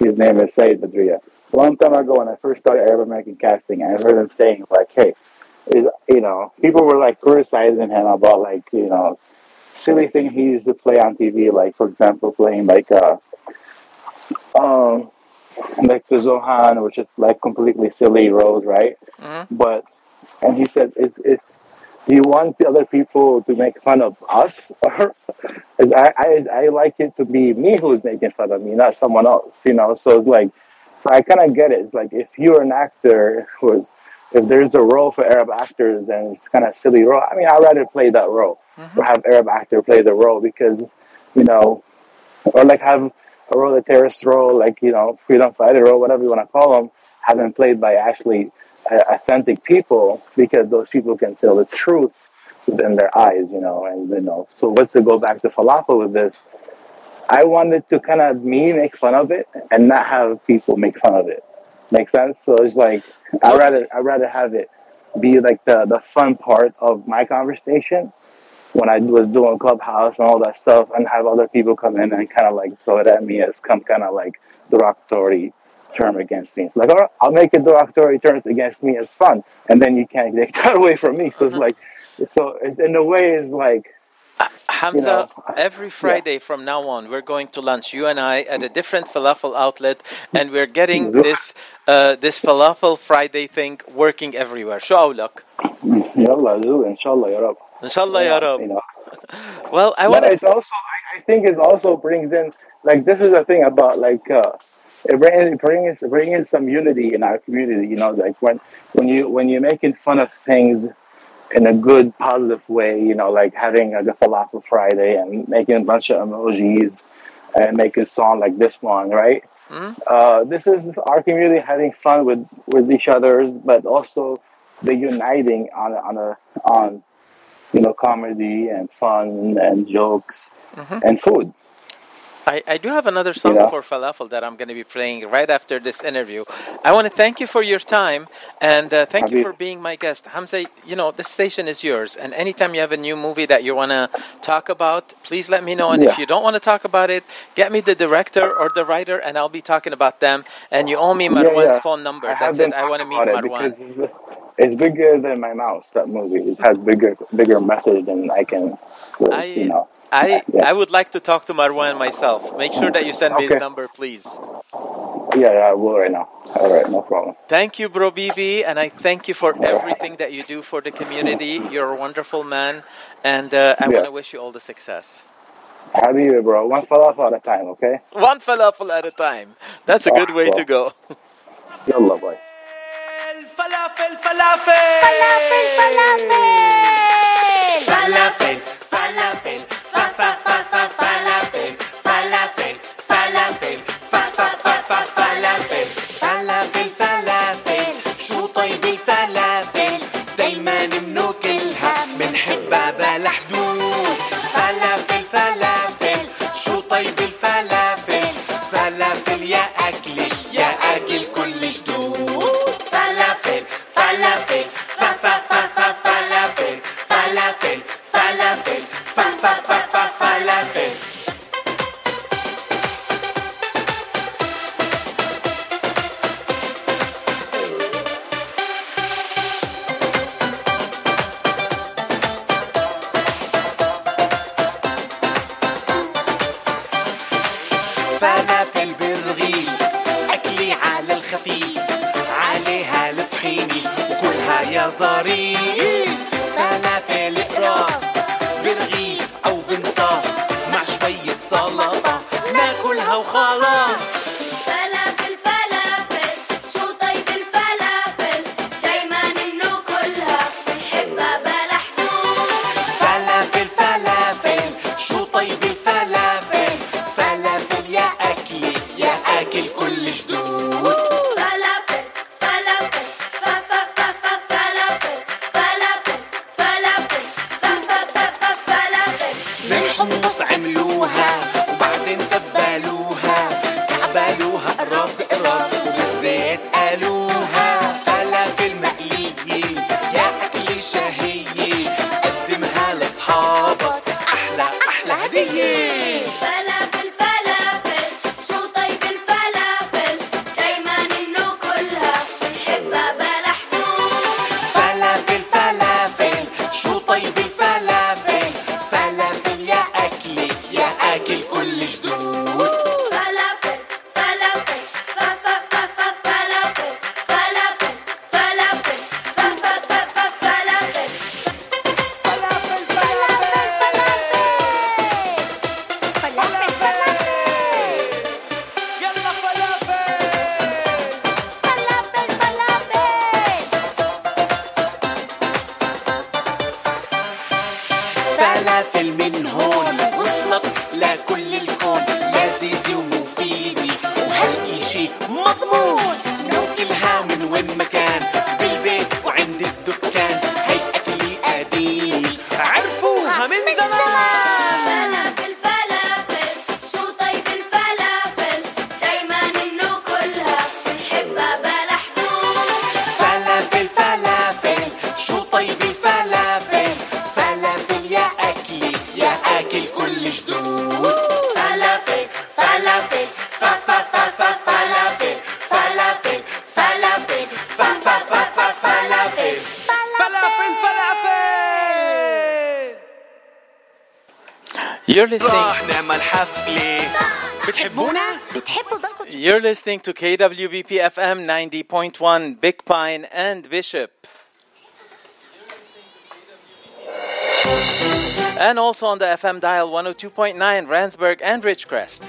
His name is Said Badria. Long time ago, when I first started Arab American casting, I heard him saying like, "Hey, is you know, people were like criticizing him about like you know, silly thing he used to play on TV, like for example, playing like uh, um, like the Zohan, which is like completely silly roles, right? But and he said, "It's it's." Do you want the other people to make fun of us, or I, I I like it to be me who's making fun of me, not someone else, you know? So it's like, so I kind of get it. It's like if you're an actor who's if there's a role for Arab actors then it's kind of silly role, I mean, I'd rather play that role or have Arab actor play the role because, you know, or like have a role, a terrorist role, like, you know, freedom fighter role, whatever you want to call them, have them played by actually uh, authentic people because those people can tell the truth within their eyes, you know, and, you know, so let's to go back to falafel with this. I wanted to kind of me make fun of it and not have people make fun of it. Make sense? So it's like I rather I rather have it be like the the fun part of my conversation when I was doing Clubhouse and all that stuff, and have other people come in and kind of like throw it at me as some kind of like derogatory term against me. It's like, all right, I'll make it derogatory terms against me as fun, and then you can't take that away from me. So it's like, so it's, in a way, it's like. Hamza, you know, every Friday yeah. from now on, we're going to lunch, you and I, at a different falafel outlet, and we're getting this uh, this falafel Friday thing working everywhere. Show luck. Mm, yalla, do inshallah, ya Rab. Inshallah, Well, I want. It's also, I, I, think, it also brings in like this is the thing about like uh, it brings brings bring some unity in our community. You know, like when when you when you're making fun of things in a good positive way, you know, like having like a falafel Friday and making a bunch of emojis and making a song like this one, right? Uh, this is our community having fun with with each other, but also the uniting on on a on you know comedy and fun and jokes and food. I, I do have another song for falafel that I'm going to be playing right after this interview. I want to thank you for your time and uh, thank you for being my guest. Hamza, you know, this station is yours. And anytime you have a new movie that you want to talk about, please let me know. And if you don't want to talk about it, get me the director or the writer and I'll be talking about them. And you owe me Marwan's yeah. phone number. I have it. I want to meet Marwan. it's- It's bigger than my mouth. That movie. It has bigger bigger message than I can. I, you know. I, Yeah. I would like to talk to Marwan myself. Make sure that you send me his number, please. Yeah, yeah, I will right now. All right, no problem. Thank you, Bro Bibi, and I thank you for everything that you do for the community. You're a wonderful man, and uh, I Yeah. want to wish you all the success. Habibi, bro. One falafel at a time, okay? One falafel at a time. That's a good way to go. Yalla, boy. falafel, falafel. Falafel, falafel. Falafel, falafel. شو طيب الفلافل listening to KWBP FM 90.1 Big Pine and Bishop. And also on the FM dial 102.9 Randsburg and Ridgecrest.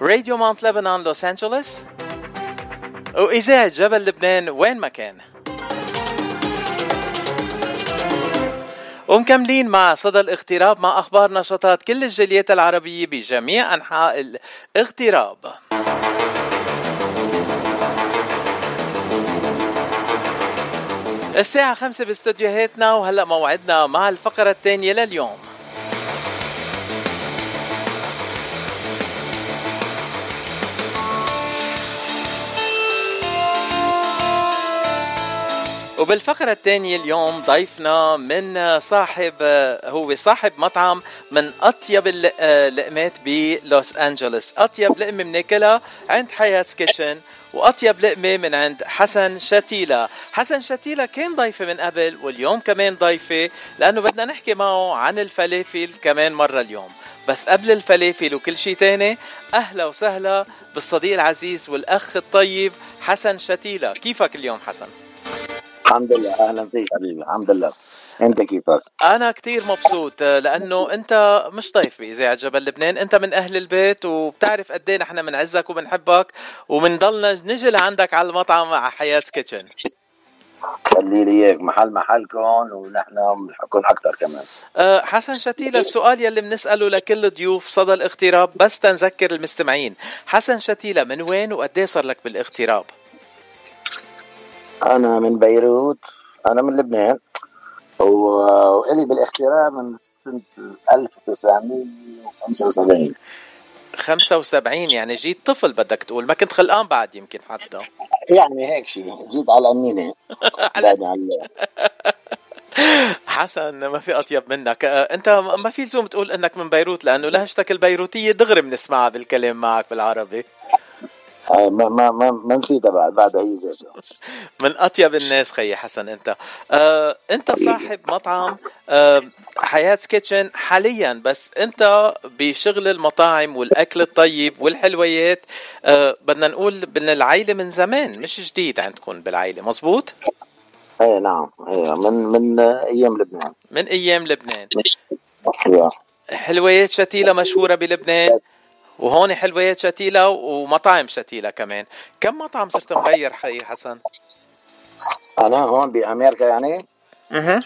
Radio Mount Lebanon Los Angeles. وإذاعة جبل لبنان وين ما كان. ومكملين مع صدى الاغتراب مع أخبار نشاطات كل الجاليات العربية بجميع أنحاء الاغتراب الساعة خمسة باستوديوهاتنا وهلأ موعدنا مع الفقرة الثانية لليوم. وبالفقرة الثانية اليوم ضيفنا من صاحب هو صاحب مطعم من أطيب الل- اللقمات بلوس أنجلوس. أطيب لقمة بناكلها عند حياة كيتشن. وأطيب لقمة من عند حسن شتيلة. حسن شتيلة كان ضيفة من قبل واليوم كمان ضيفة لأنه بدنا نحكي معه عن الفلافل كمان مرة اليوم. بس قبل الفلافل وكل شيء تاني أهلا وسهلا بالصديق العزيز والأخ الطيب حسن شتيلة. كيفك اليوم حسن؟ الحمد لله أهلا فيك حبيبي الحمد لله. أنت كيفك؟ أنا كتير مبسوط لأنه أنت مش ضيف بإذاعة جبل لبنان أنت من أهل البيت وبتعرف قد إيه نحن بنعزك وبنحبك وبنضلنا نجي لعندك على المطعم مع حياة كيتشن. خلي لي إياك محل محلكم ونحن بنحبكم أكثر كمان. أه، حسن شتيلة السؤال يلي بنسأله لكل ضيوف صدى الاغتراب بس تنذكر المستمعين. حسن شتيلة من وين وقد إيه صار لك بالاغتراب؟ أنا من بيروت أنا من لبنان. و- وإلي بالاغتراب من سنة 1975 75 يعني جيت طفل بدك تقول ما كنت خلقان بعد يمكن حتى. يعني هيك شيء جيت على بعدني عن حسن ما في أطيب منك. أه، أنت ما في لزوم تقول إنك من بيروت لأنه لهجتك البيروتية دغري بنسمعها بالكلام معك بالعربي. ما ما ما, ما نسيتها بعد بعدها هي زيتها من أطيب الناس خيي حسن أنت. آه أنت صاحب مطعم آه حياة كيتشن حاليا بس أنت بشغل المطاعم والأكل الطيب والحلويات آه بدنا نقول من العائله من زمان مش جديد عندكم بالعائله مزبوط إيه نعم إيه من من أيام لبنان. من أيام لبنان. يا. حلويات شتيلة مشهورة بلبنان. وهون حلويات شتيلة ومطاعم شتيلة كمان. كم مطعم صرت مغير حي حسن؟ أنا هون بامريكا يعني. أها.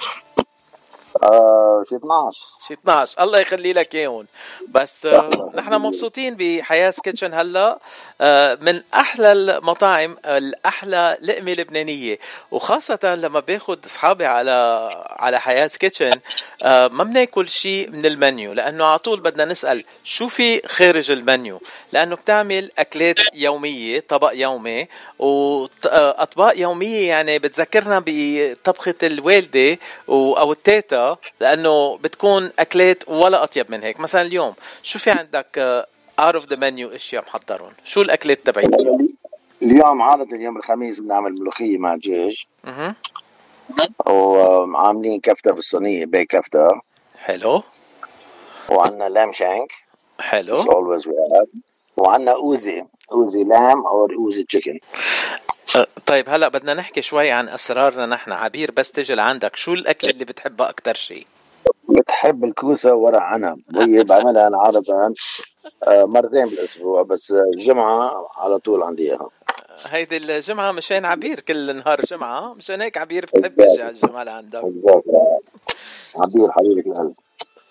آه شي 12 شي 12 الله يخلي لك اياهم بس آه، نحن مبسوطين بحياة Kitchen هلا. آه، من أحلى المطاعم الأحلى لقمة لبنانية. وخاصة لما باخد أصحابي على على حياة Kitchen آه، ما بناكل شيء من المنيو. لأنه على طول بدنا نسأل شو في خارج المنيو؟ لأنه بتعمل أكلات يومية طبق يومي. واطباق يومية يعني بتذكرنا بطبخة الوالدة أو التيتا لأنه بتكون أكلات ولا أطيب من هيك. مثلا اليوم شو في عندك out of the menu إشياء محضرون؟ شو الأكلات تبعتك اليوم عادة اليوم الخميس بنعمل ملوخية مع أها وعاملين كفتة بالصينية بيك كفتة. حلو. وعندنا لام شانك. حلو. It's always we have. وعندنا أوزي أوزي لام أو أوزي تشيكن طيب هلا بدنا نحكي شوي عن أسرارنا نحن. عبير بس تجي لعندك. شو الأكل اللي بتحبها أكثر شيء بتحب الكوسة ورق عنب. وهي بعملها أنا عادة آه، مرتين بالأسبوع بس الجمعة على طول عندي إياها. هيدي الجمعة مشان عبير كل نهار جمعة. مشان هيك عبير بتحب تجي على الجمعة لعندك. عبير حبيبة القلب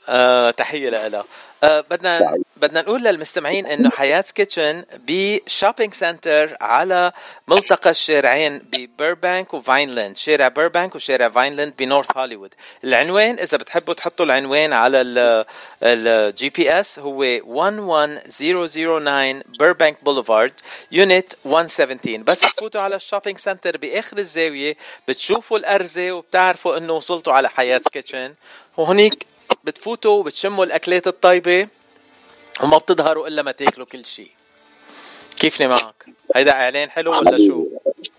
آه تحية لها آه بدنا بدنا نقول للمستمعين إنه حياة Kitchen ب shopping center على ملتقى الشارعين ببيربانك وفاينلاند. شارع بيربانك وشارع فاينلاند بنورث هوليوود. العنوان إذا بتحبوا تحطوا العنوان على ال GPS هو 11009 بيربانك بوليفارد unit 117 بس تفوتوا على ال shopping center بآخر الزاوية بتشوفوا الأرزة وبتعرفوا إنه وصلتوا على حياة Kitchen وهنيك بتفوتوا وبتشموا الأكلات الطيبة وما بتظهروا إلا ما تاكلوا كل شيء. كيفني معك؟ هيدا إعلان حلو ولا شو؟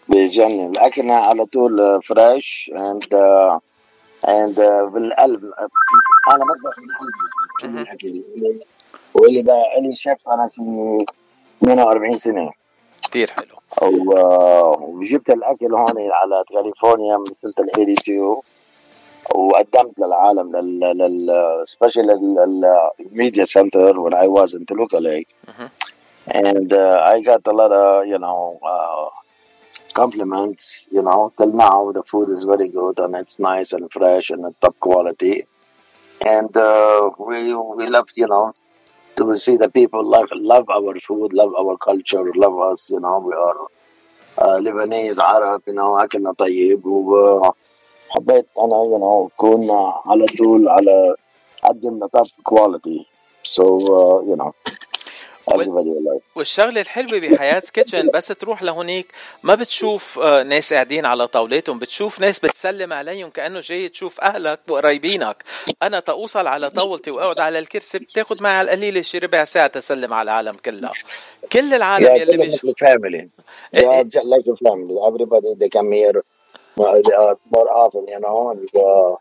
بجنن. الأكل على طول fresh and and بالقلب. أنا بطبخ من قلبي واللي بقى لي شيف أنا في 42 سنة. كثير حلو. وجبت الأكل هون على كاليفورنيا من سنه ال 82 وقدمت للعالم لل لل سبيشال الميديا سنتر when I was in Toluca Lake and uh, I got a lot of you know uh, compliments you know till now the food is very good and it's nice and fresh and top quality and uh, we we love you know to see the people love love our food love our culture love us you know we are uh, Lebanese Arab you know أكلنا طيب و حبيت أنا you know أكون على طول على قدم top quality so you know everybody will like والشغلة الحلوة بحياه Kitchen بس تروح لهونيك ما بتشوف آه، ناس قاعدين على طاولتهم بتشوف ناس بتسلم عليهم كأنه جاي تشوف أهلك وقرايبينك أنا توصل على طاولتي وأقعد على الكرسي بتاخد معي على القليلة شي ربع ساعة تسلم على العالم كلها كل العالم يلي كلهم بيش مثل family. they are just like a family. Everybody they come here uh, they are more often you know and uh,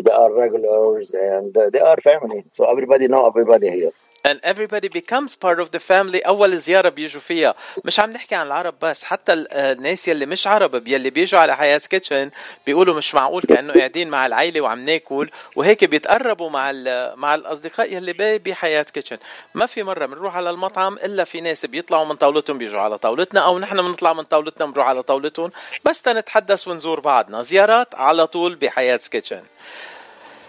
they are regulars and uh, they are family. So everybody know everybody here and everybody becomes part of the family. أول زيارة بيجوا فيها. مش عم نحكي عن العرب بس حتى آه، الناس يلي مش عرب يلي بيجوا على حياه كيتشن بيقولوا مش معقول كأنه قاعدين مع العيلة وعم ناكل وهيك بيتقربوا مع مع الأصدقاء يلي بحياه Kitchen ما في مرة بنروح على المطعم إلا في ناس بيطلعوا من طاولتهم بيجوا على طاولتنا أو نحن بنطلع من طاولتنا بنروح على طاولتهم. بس تنتحدث ونزور بعضنا. زيارات على طول بحياه Kitchen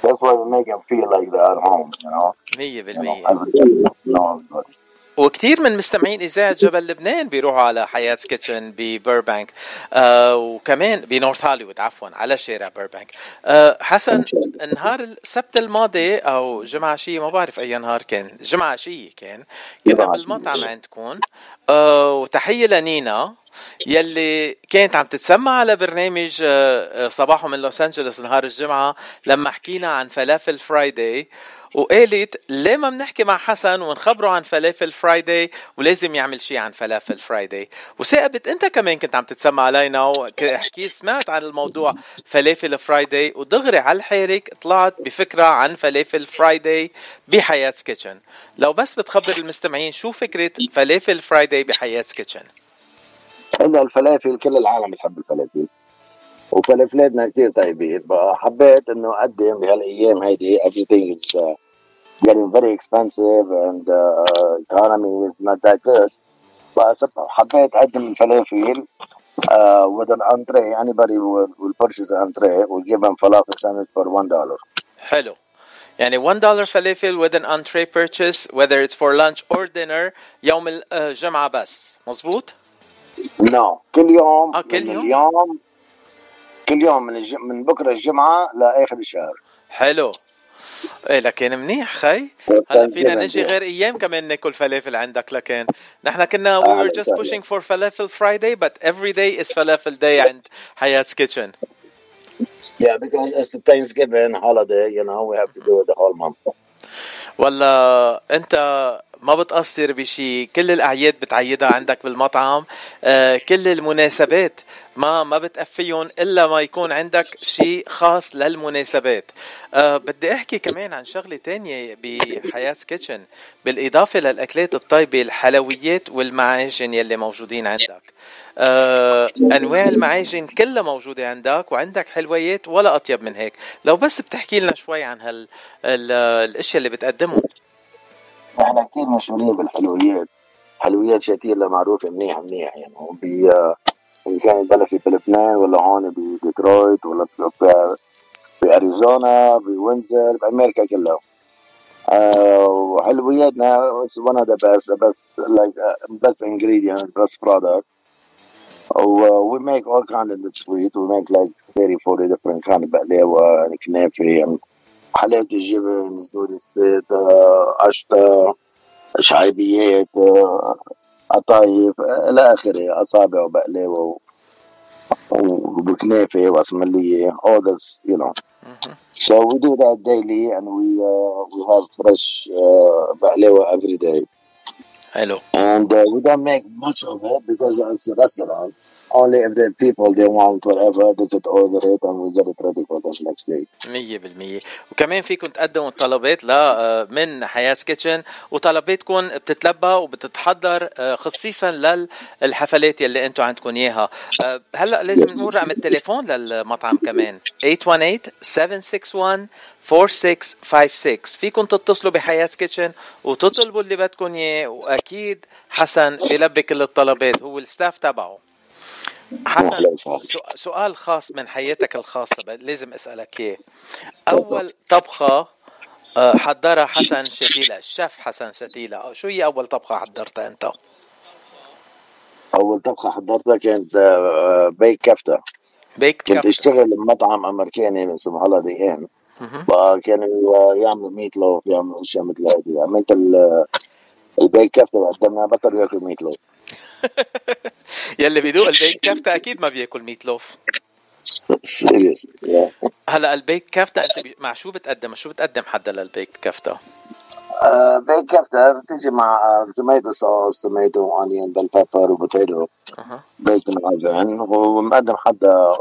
that's why we make them feel like they're at home you know? 100% everybody know everybody وكثير من مستمعين اذاعه جبل لبنان بيروحوا على حياة Kitchen ببيربانك آه وكمان بنورث هوليوود عفوا على شارع بيربانك آه حسن نهار السبت الماضي أو جمعة عشية ما بعرف أي نهار كان. جمعة عشية كان. كنا بالمطعم عندكم. آه وتحية لنينا. يلي كانت عم تتسمع على برنامج آه، آه، صباحه من لوس أنجلوس نهار الجمعة لما حكينا عن فلافل Friday وقالت ليه ما بنحكي مع حسن ونخبره عن فلافل Friday ولازم يعمل شيء عن فلافل Friday؟ وثاقبت أنت كمان كنت عم تتسمع علينا وحكي سمعت عن الموضوع فلافل Friday ودغري على الحرك طلعت بفكرة عن فلافل Friday بحياة Kitchen لو بس بتخبر المستمعين شو فكرة فلافل فرايداي بحياه كيتشن الا الفلافل كل العالم بتحب الفلافل وفلافلاتنا كثير طيبين حبيت انه اقدم بهالايام هيدي everything is uh, getting very expensive and uh, economy is not that good بس حبيت اقدم الفلافل uh, with an entree anybody will, will purchase an entree will give them falafel sandwich for one dollar حلو يعني 1 دولار فلافل with an entree purchase whether it's for lunch or dinner يوم الجمعة بس مزبوط؟ No كل يوم آه كل من يوم؟ اليوم كل يوم من الج... من بكرة الجمعة لآخر الشهر. حلو. إيه لكن منيح خي. هلا فينا نجي غير أيام كمان ناكل فلافل عندك لكن نحن كنا we were just pushing for falafel Friday but every day is falafel day عند حياة كيتشن Yeah, because it's the Thanksgiving holiday, you know, we have to do it the whole month. ولا أنت ما بتقصر بشي. كل الأعياد بتعيدها عندك بالمطعم. آه كل المناسبات ما ما بتقفيهم إلا ما يكون عندك شيء خاص للمناسبات. آه بدي أحكي كمان عن شغلة تانية بحياه كيتشن بالإضافة للأكلات الطيبة الحلويات والمعاجن يلي موجودين عندك. آه أنواع المعاجن كلها موجودة عندك وعندك حلويات ولا أطيب من هيك. لو بس بتحكي لنا شوي عن هال ال- الأشياء اللي بتقدمهم. إحنا كثير مشهورين بالحلويات. حلويات شتيلة معروفة منيح منيح يعني ب إن كانت بلا في بلبنان ولا هون بديترويت ولا ب- بأريزونا بوينزر بأمريكا كلها. آه، وحلوياتنا it's one of the best the best like uh, best ingredient best product. و we make all kind of sweet. We make like 30 40 different kind of بقلاوة يعني كنافة يعني حلاوة الجبن صدور الزيت آه، قشطة شعيبيات آه، قطايف آه، إلى آخره أصابع وبقلاوة و- وبكنافة واسملية all this you know so we do that daily and we uh, we have fresh uh, بقلاوة every day حلو and uh, we don't make much of it because it's a restaurant only if the people they want whatever they could order it and we get it ready for them next day. مية بالمية. وكمان فيكم تقدموا طلبات ل آه، من حياة Kitchen. وطلباتكم بتتلبى وبتتحضر آه، خصيصا للحفلات يلي أنتم عندكم إياها. آه، هلأ لازم نقول رقم التليفون للمطعم كمان. 818-761-4656 فيكم تتصلوا بحياة Kitchen وتطلبوا اللي بدكم إياه. وأكيد حسن بيلبي كل الطلبات هو ال staff تبعه. حسن سؤال خاص من حياتك الخاصة لازم أسألك إياه. أول طبخة آه، حضرها حسن شتيلة الشيف حسن شتيلة. شو هي أول طبخة حضرتها أنت؟ أول طبخة حضرتها كانت آه، بيك كفتة. بيك كنت كفتة. أشتغل بمطعم أمريكاني اسمه إن مهم. فكانوا يعملوا ميت لوف يعملوا أشياء مثل هذه عملت ال- البيك كفتة قدمنا بطل ياكل ميت لوف. يلي بيدوق ال baked كفتة أكيد ما بياكل meatloaf. هلا ال baked كفتة أنت بي... مع شو بتقدم؟ شو بتقدم حدا لل baked كفتة؟ baked كفتة بتيجي مع tomato sauce tomato onion bell pepper و potato. baked in oven ومقدم حدا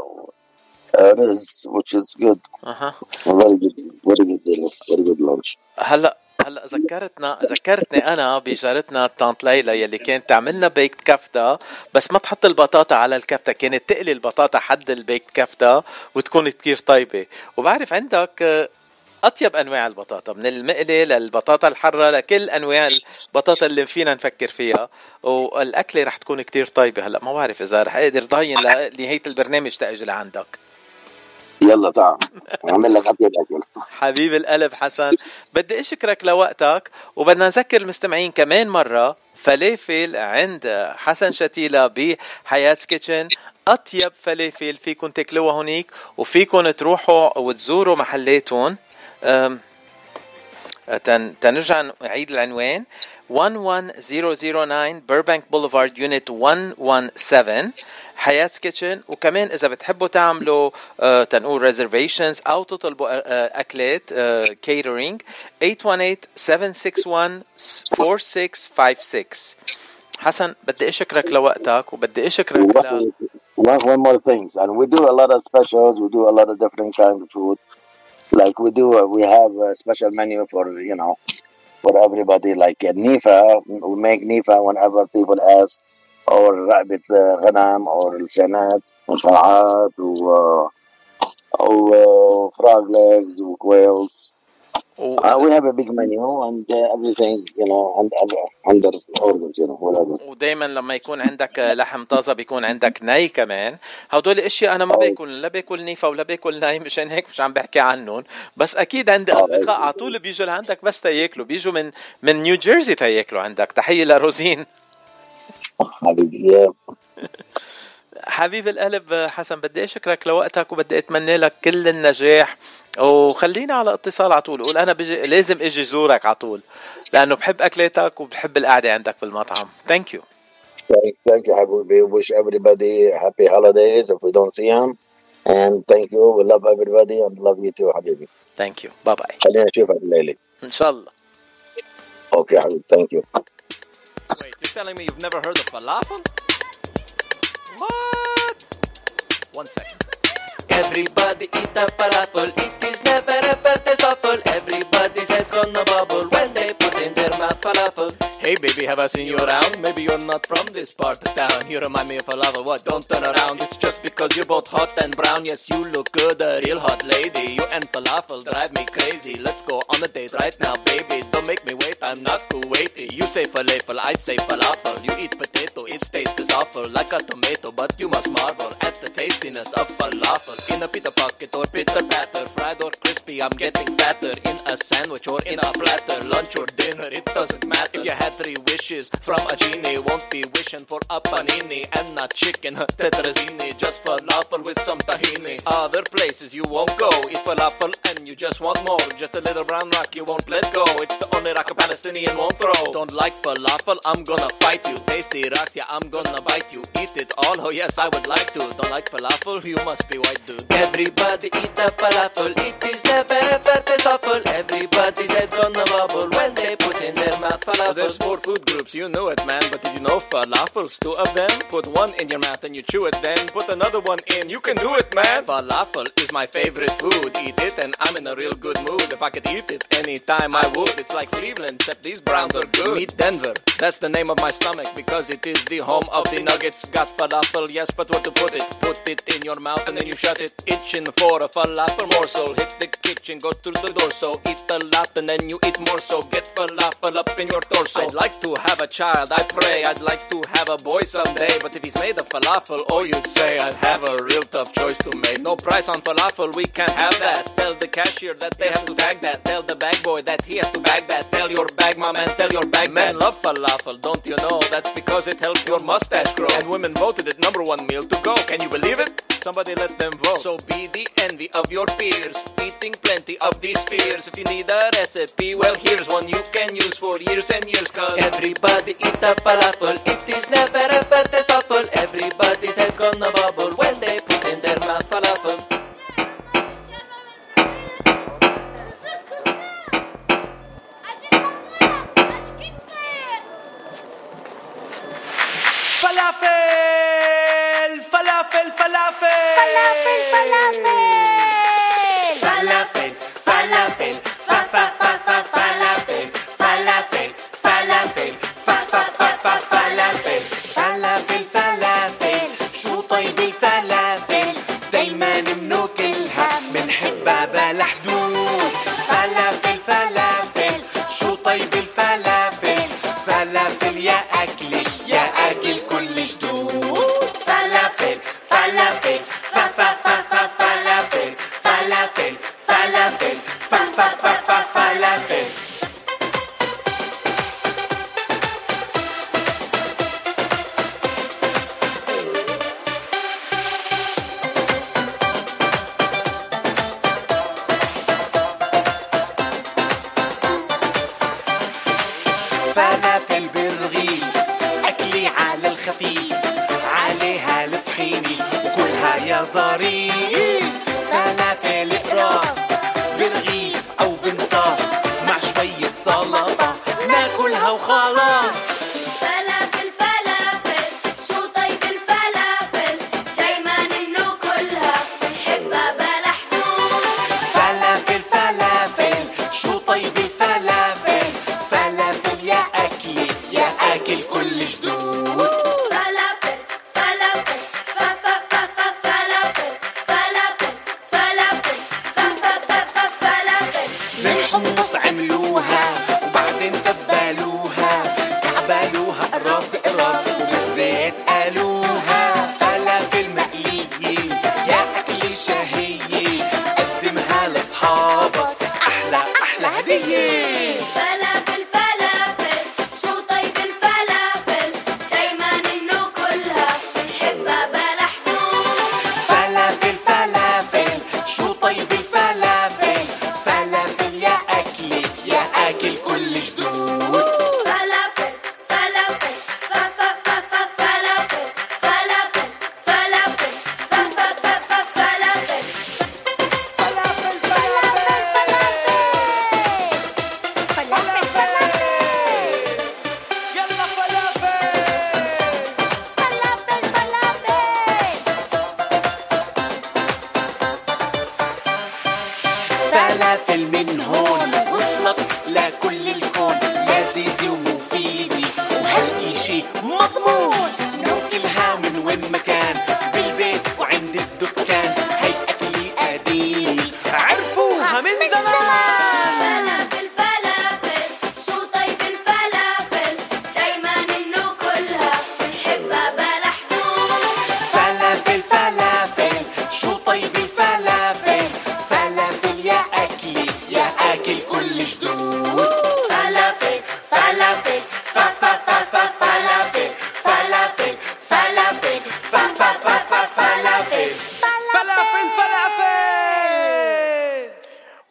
آه، رز which is good. أها. Very good. Very good very good lunch. هلا هلأ ذكرتنا ذكرتني أنا بجارتنا طانت ليلى يلي كانت تعملنا بيك كفتة بس ما تحط البطاطا على الكفتة كانت تقلي البطاطا حد البيك كفتة وتكون كتير طيبة. وبعرف عندك آه، أطيب أنواع البطاطا من المقلي للبطاطا الحرة لكل أنواع البطاطا اللي فينا نفكر فيها. والأكلة رح تكون كتير طيبة هلأ ما بعرف إذا رح أقدر ضاين لنهاية البرنامج تاجي لعندك يلا تعال. أعمل لك أكل حبيب القلب حسن. بدي أشكرك لوقتك وبدنا نذكر المستمعين كمان مرة. فلافل عند حسن شتيلة بحياة Kitchen أطيب فلافل فيكم تاكلوها هونيك وفيكم تروحوا وتزوروا محلاتهم. تنرجع نعيد العنوان 11009 Burbank Boulevard unit 117 حياة كيتشن وكمان اذا بتحبوا تعملوا آه تنقول ريزرفيشنز أو تطلبوا آه، آه، اكلات كيترينج 818 761 4656 حسن بدي أشكرك لوقتك وبدي أشكرك ل... One, one more things, and we do a lot of specials. We do a lot of different kind of food. Like we do, uh, we have a special menu for you know, for everybody. Like uh, nifa, we make nifa whenever people ask, or رقبة uh, غنم, or السنات, وصرعات, و or frog legs, or quails. Uh, we have a big menu and uh, everything, you know, and under orders, you know, whatever. ودايما لما يكون عندك لحم طازة بيكون عندك ني كمان. هدول الأشياء أنا ما باكل لا باكل نيفا ولا باكل ني مشان هيك مش عم بحكي عنهم بس أكيد عندي أصدقاء على طول بيجوا لعندك بس تياكلوا. بيجوا من من نيو جيرسي تياكلوا عندك. تحية لروزين. حبيبي حبيب القلب حسن بدي أشكرك لوقتك وبدي أتمنى لك كل النجاح وخلينا على اتصال على طول قول أنا بجي لازم إجي زورك على طول لأنه بحب أكلاتك وبحب القعدة عندك بالمطعم thank you Thank, thank you, Habibi. Wish everybody happy holidays if we don't see them. And thank you. We love everybody and love you too, حبيبي. ثانك يو باي باي خلينا نشوفك الليلة. إن شاء الله Okay, Habibi. Thank you. Wait, you're telling me you've never heard of falafel? What? One second. Everybody eat a falafel. It is never ever taste awful. Everybody's head's gonna bubble when they put in their mouth falafel. Hey baby, have I seen you around? Maybe you're not from this part of town. You remind me of falafel. What? Don't turn around. It's just because you're both hot and brown. Yes, you look good, a real hot lady. You and falafel drive me crazy. Let's go on a date right now, baby. Don't make me wait. I'm not too weighty. You say falafel, I say falafel. You eat potato, its taste is awful like a tomato, but you must marvel at the tastiness of falafel. In a pita pocket or pita patter, fried or crispy, I'm getting fatter. In a sandwich or in a platter, lunch or dinner, it doesn't matter. If you had three wishes from a genie, won't be wishing for a panini and not chicken tetrazzini, just falafel with some tahini. Other places you won't go, eat falafel and you just want more. Just a little brown rock you won't let go. It's the only rock a Palestinian won't throw. Don't like falafel, I'm gonna fight you. Tasty rocks, yeah, I'm gonna bite you. Eat it all, oh yes, I would like to. Don't like falafel, you must be white dude. Everybody eat the falafel, it is never ever taste awful. Everybody's head's gonna bubble when they put in their mouth falafel. Four food groups, you know it, man. But did you know falafel's two of them? Put one in your mouth and you chew it, then put another one in. You can do it, man. Falafel is my favorite food. Eat it and I'm in a real good mood. If I could eat it anytime, I would. It's like Cleveland, except these browns are good. Meet Denver, that's the name of my stomach because it is the home of the nuggets. Got falafel, yes, but where to put it? Put it in your mouth and then you shut it. Itching for a falafel morsel. Hit the kitchen, go through the door, so eat a lot and then you eat more. So get falafel up in your torso. I'd like to have a child, I pray. I'd like to have a boy someday, but if he's made of falafel, oh, you'd say I'd have a real tough choice to make. No price on falafel, we can't have that. Tell the cashier that they have to tag that. Tell the bag boy that he has to bag that. Tell your bag mom and tell your bag men love falafel, don't you know? That's because it helps your mustache grow. And women voted it number one meal to go. Can you believe it? Somebody let them vote. So be the envy of your peers, eating plenty of these spears. If you need a recipe, well, here's one you can use for years and years. Cause everybody eat a falafel. It is never ever taste Everybody head's gonna bubble when they put in their mouth. Falafel,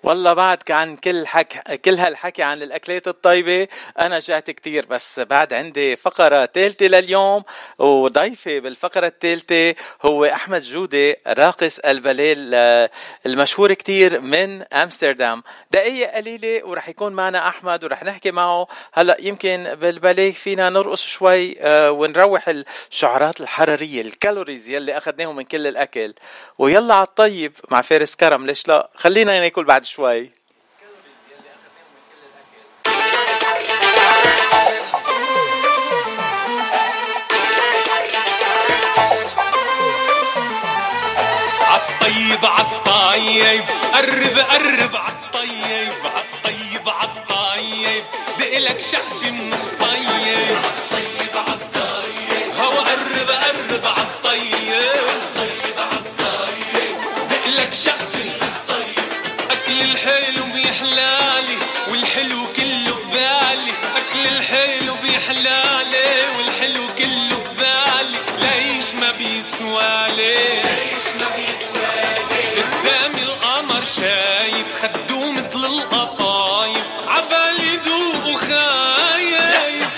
والله بعد عن كل حك... كل هالحكي عن الأكلات الطيبة أنا جعت كتير بس بعد عندي فقرة ثالثه لليوم وضيفي بالفقرة الثالثه هو أحمد جودة راقص الباليه ال- المشهور كتير من أمستردام. دقيقة قليلة ورح يكون معنا أحمد ورح نحكي معه. هلأ يمكن بالباليه فينا نرقص شوي آه، ونروح السعرات الحرارية الكالوريز يلي أخذناهم من كل الأكل. ويلا على الطيب مع فارس كرم ليش لا؟ خلينا ناكل بعد شوي. عالطيب عالطيب قرب قرب عالطيب عالطيب عالطيب. دقلك شقف من ما بيسوالي قدامي القمر شايف خدوه مثل القطايف عبالي دوق وخايف.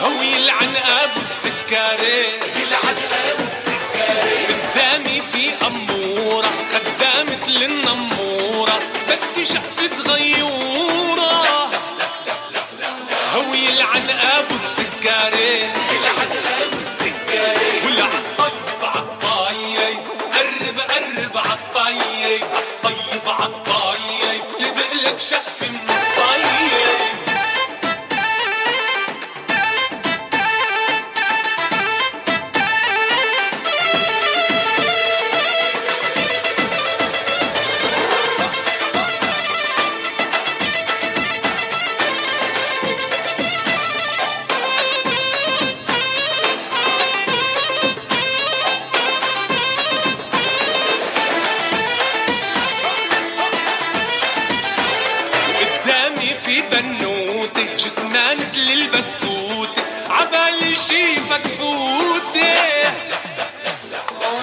هو يلعن أبو السكري. يلعن ابو السكري قدامي في أمورة خدامة للنموره بدي شقف صغيوره لبقلك شقف مثل البسكوت عبالي شي فتفوتي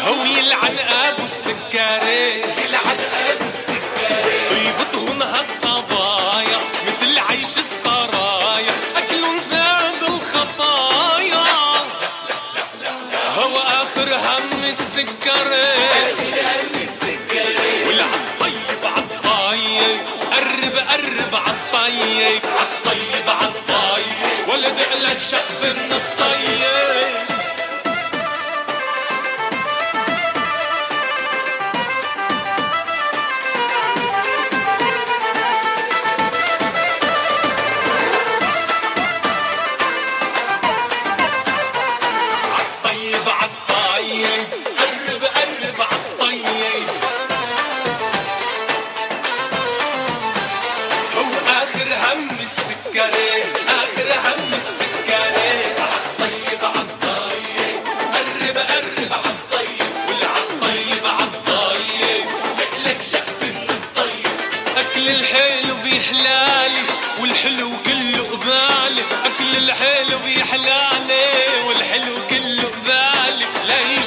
هو يلعن أبو السكاري يلعن أبو السكاري طيبتهم هالصبايا مثل عيش السرايا. اكلهم زاد الخطايا. هو آخر هم السكاري والعالم قرب قرب عالطيب shoving the thunder.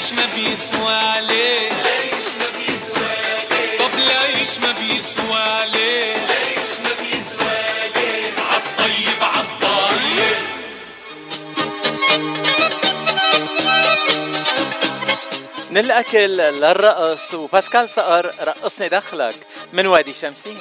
ليش ما بيسوى ليش ما طب ليش ما بيسوى ليش ما عالطيب عالطيب من الأكل للرقص وباسكال صقر رقصني دخلك من وادي شمسين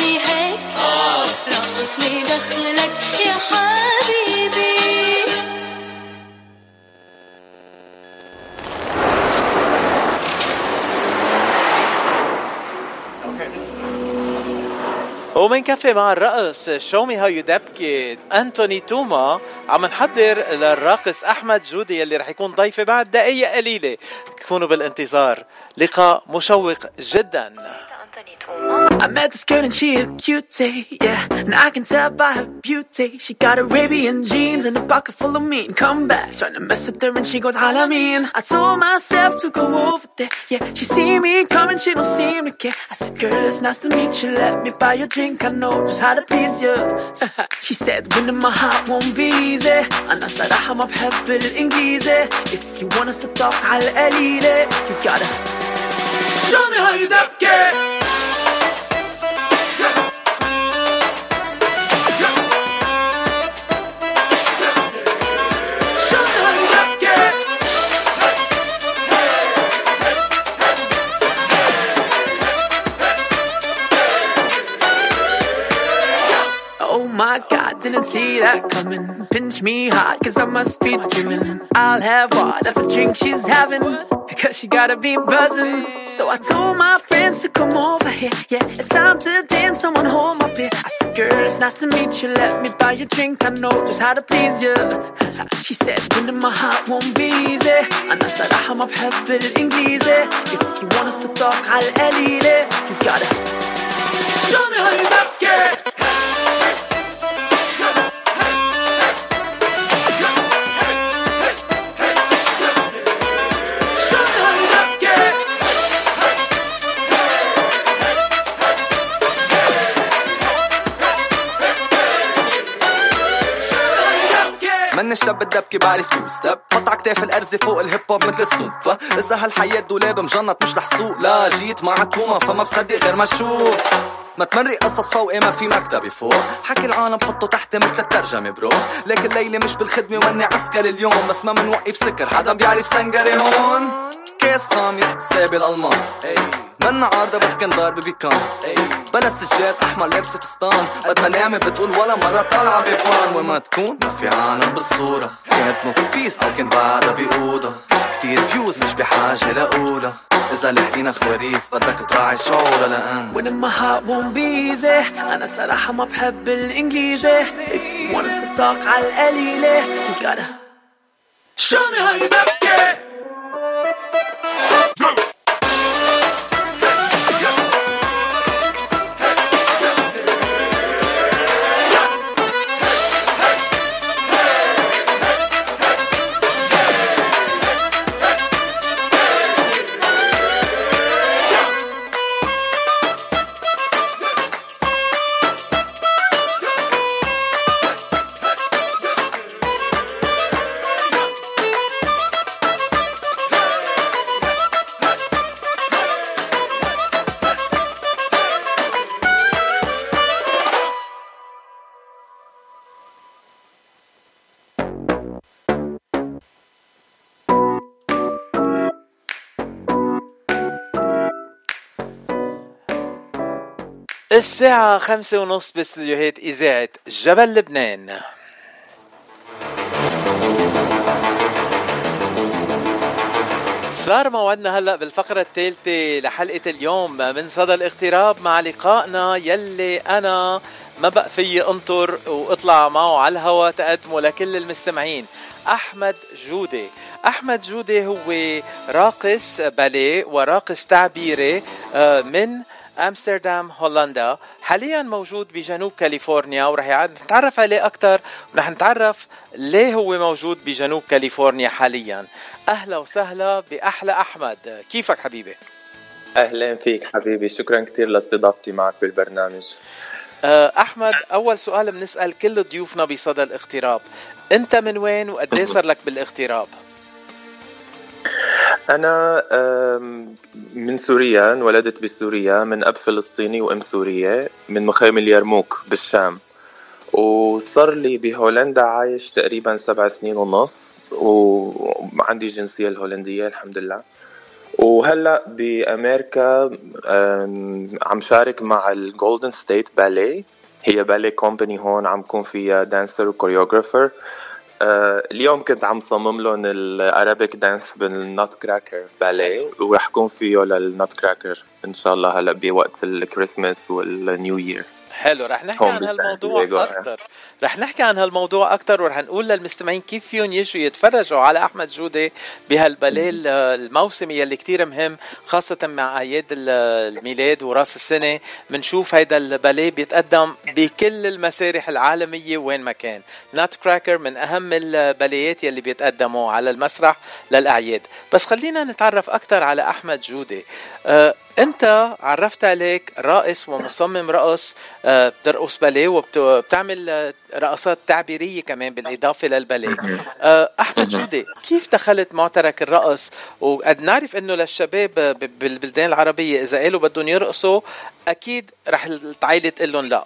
ومن هيك ومنكفي مع الرقص شو مي هاو يو دبكي أنتوني توما عم نحضر للراقص أحمد جودي يلي رح يكون ضيفي بعد دقيقة قليلة. كونوا بالانتظار. لقاء مشوق جدا. I met this girl and she a cutie, yeah. And I can tell by her beauty. She got Arabian jeans and a pocket full of mean comebacks. Trying to mess with her and she goes, I mean. I told myself to go over there, yeah. She see me coming, she don't seem to care. I said, girl, it's nice to meet you. Let me buy you a drink, I know just how to please you. she said, winning my heart won't be easy. أنا صراحة ما بحب الإنجليزي. If you want us to talk على القليلة, you gotta show me how you dapke. Oh my god, didn't see that coming. Pinch me hard, cause I must be dreaming. I'll have whatever drink she's having, because she gotta be buzzing. So I told my friends to come over here. Yeah, it's time to dance, someone hold my beer. I said, girl, it's nice to meet you. Let me buy you a drink, I know just how to please you. she said, winning my heart won't be easy. أنا صراحة ما بحب الإنجليزي. If you want us to talk على القليلة, you gotta show me how you dapke. من الشاب الدبكي بعرف تو ستيب حط عكتاف الارزة فوق الهيب هوب مثل سنوب فاذا هالحياة دولاب مجنط مش رح سوق. لا جيت مع توما فما بصدق غير ما أشوف ما تمرق قصص فوقي ما في مكتبي فوق. حكي العالم حطه تحت مثل الترجمة برو. لكن الليلة مش بالخدمة وأني عسكر اليوم. بس ما منوقف سكر حدا بيعرف سنجري هون. كاس خامس سابي الألمان. منا عارضة بس كان ضارب بيكان. بلا سجاد أحمر لابسه فستان قد ما نعمة بتقول ولا مرة طالعة بفان. وما تكون ما في عالم بالصورة. كانت نص بيس أو كان بعدها بأوضة. كتير فيوز مش بحاجة لأولى. إذا لقينا خواريف بدك تراعي شعورها لأن Winning my heart won't be easy. أنا صراحة ما بحب الإنجليزي. If you want us to talk على القليلة You gotta Show me how you dapke الساعة خمسة ونص باستديوهات إذاعة جبل لبنان. صار موعدنا هلأ بالفقرة الثالثة لحلقة اليوم. من صدى الاغتراب مع لقائنا يلي أنا ما بقى فيي أنطر وأطلع معه على الهوا تقدمه لكل المستمعين. أحمد جودي أحمد جودي هو راقص باليه وراقص تعبيري آه، من أمستردام هولندا. حاليا موجود بجنوب كاليفورنيا ورح نتعرف عليه أكثر ورح نتعرف ليه هو موجود بجنوب كاليفورنيا حاليا. أهلا وسهلا بأحلى أحمد. كيفك حبيبي؟ أهلا فيك حبيبي. شكرا كثير لاستضافتي معك بالبرنامج. آه، أحمد أول سؤال بنسأل كل ضيوفنا بصدى الاغتراب. أنت من وين وقد إيه صار لك بالاغتراب؟ أنا من سوريا انولدت بسوريا من أب فلسطيني وأم سورية من مخيم اليرموك بالشام. وصار لي بهولندا عايش تقريبا سبع سنين ونص وعندي الجنسية الهولندية الحمد لله. وهلأ بأمريكا آم، عم شارك مع ال Golden State Ballet هي ballet company هون عم كون فيها dancer و choreographer اليوم كنت عم صمم لهم ال Arabic dance بال Nutcracker ballet ورح كون فيه لل Nutcracker إن شاء الله هلأ بوقت ال Christmas وال New Year حلو رح نحكي عن هالموضوع. أكثر رح نحكي عن هالموضوع أكثر ورح نقول للمستمعين كيف فيهم يجوا يتفرجوا على أحمد جودة بهالباليه ال- الموسمي يلي كتير مهم خاصة مع أعياد ال- الميلاد وراس السنة. بنشوف هيدا الباليه بيتقدم بكل المسارح العالمية وين ما كان. نات كراكر من أهم الباليات يلي بيتقدموا على المسرح للأعياد. بس خلينا نتعرف أكثر على أحمد جودة. آه، أنت عرفت عليك راقص ومصمم رقص آه، بترقص باليه وبتعمل رقصات تعبيرية كمان بالإضافة للباليه أحمد جودة كيف دخلت معترك الرقص؟ وقد نعرف إنه للشباب بالبلدان العربية إذا قالوا بدهم يرقصوا أكيد رح العائله تقول لهم لا.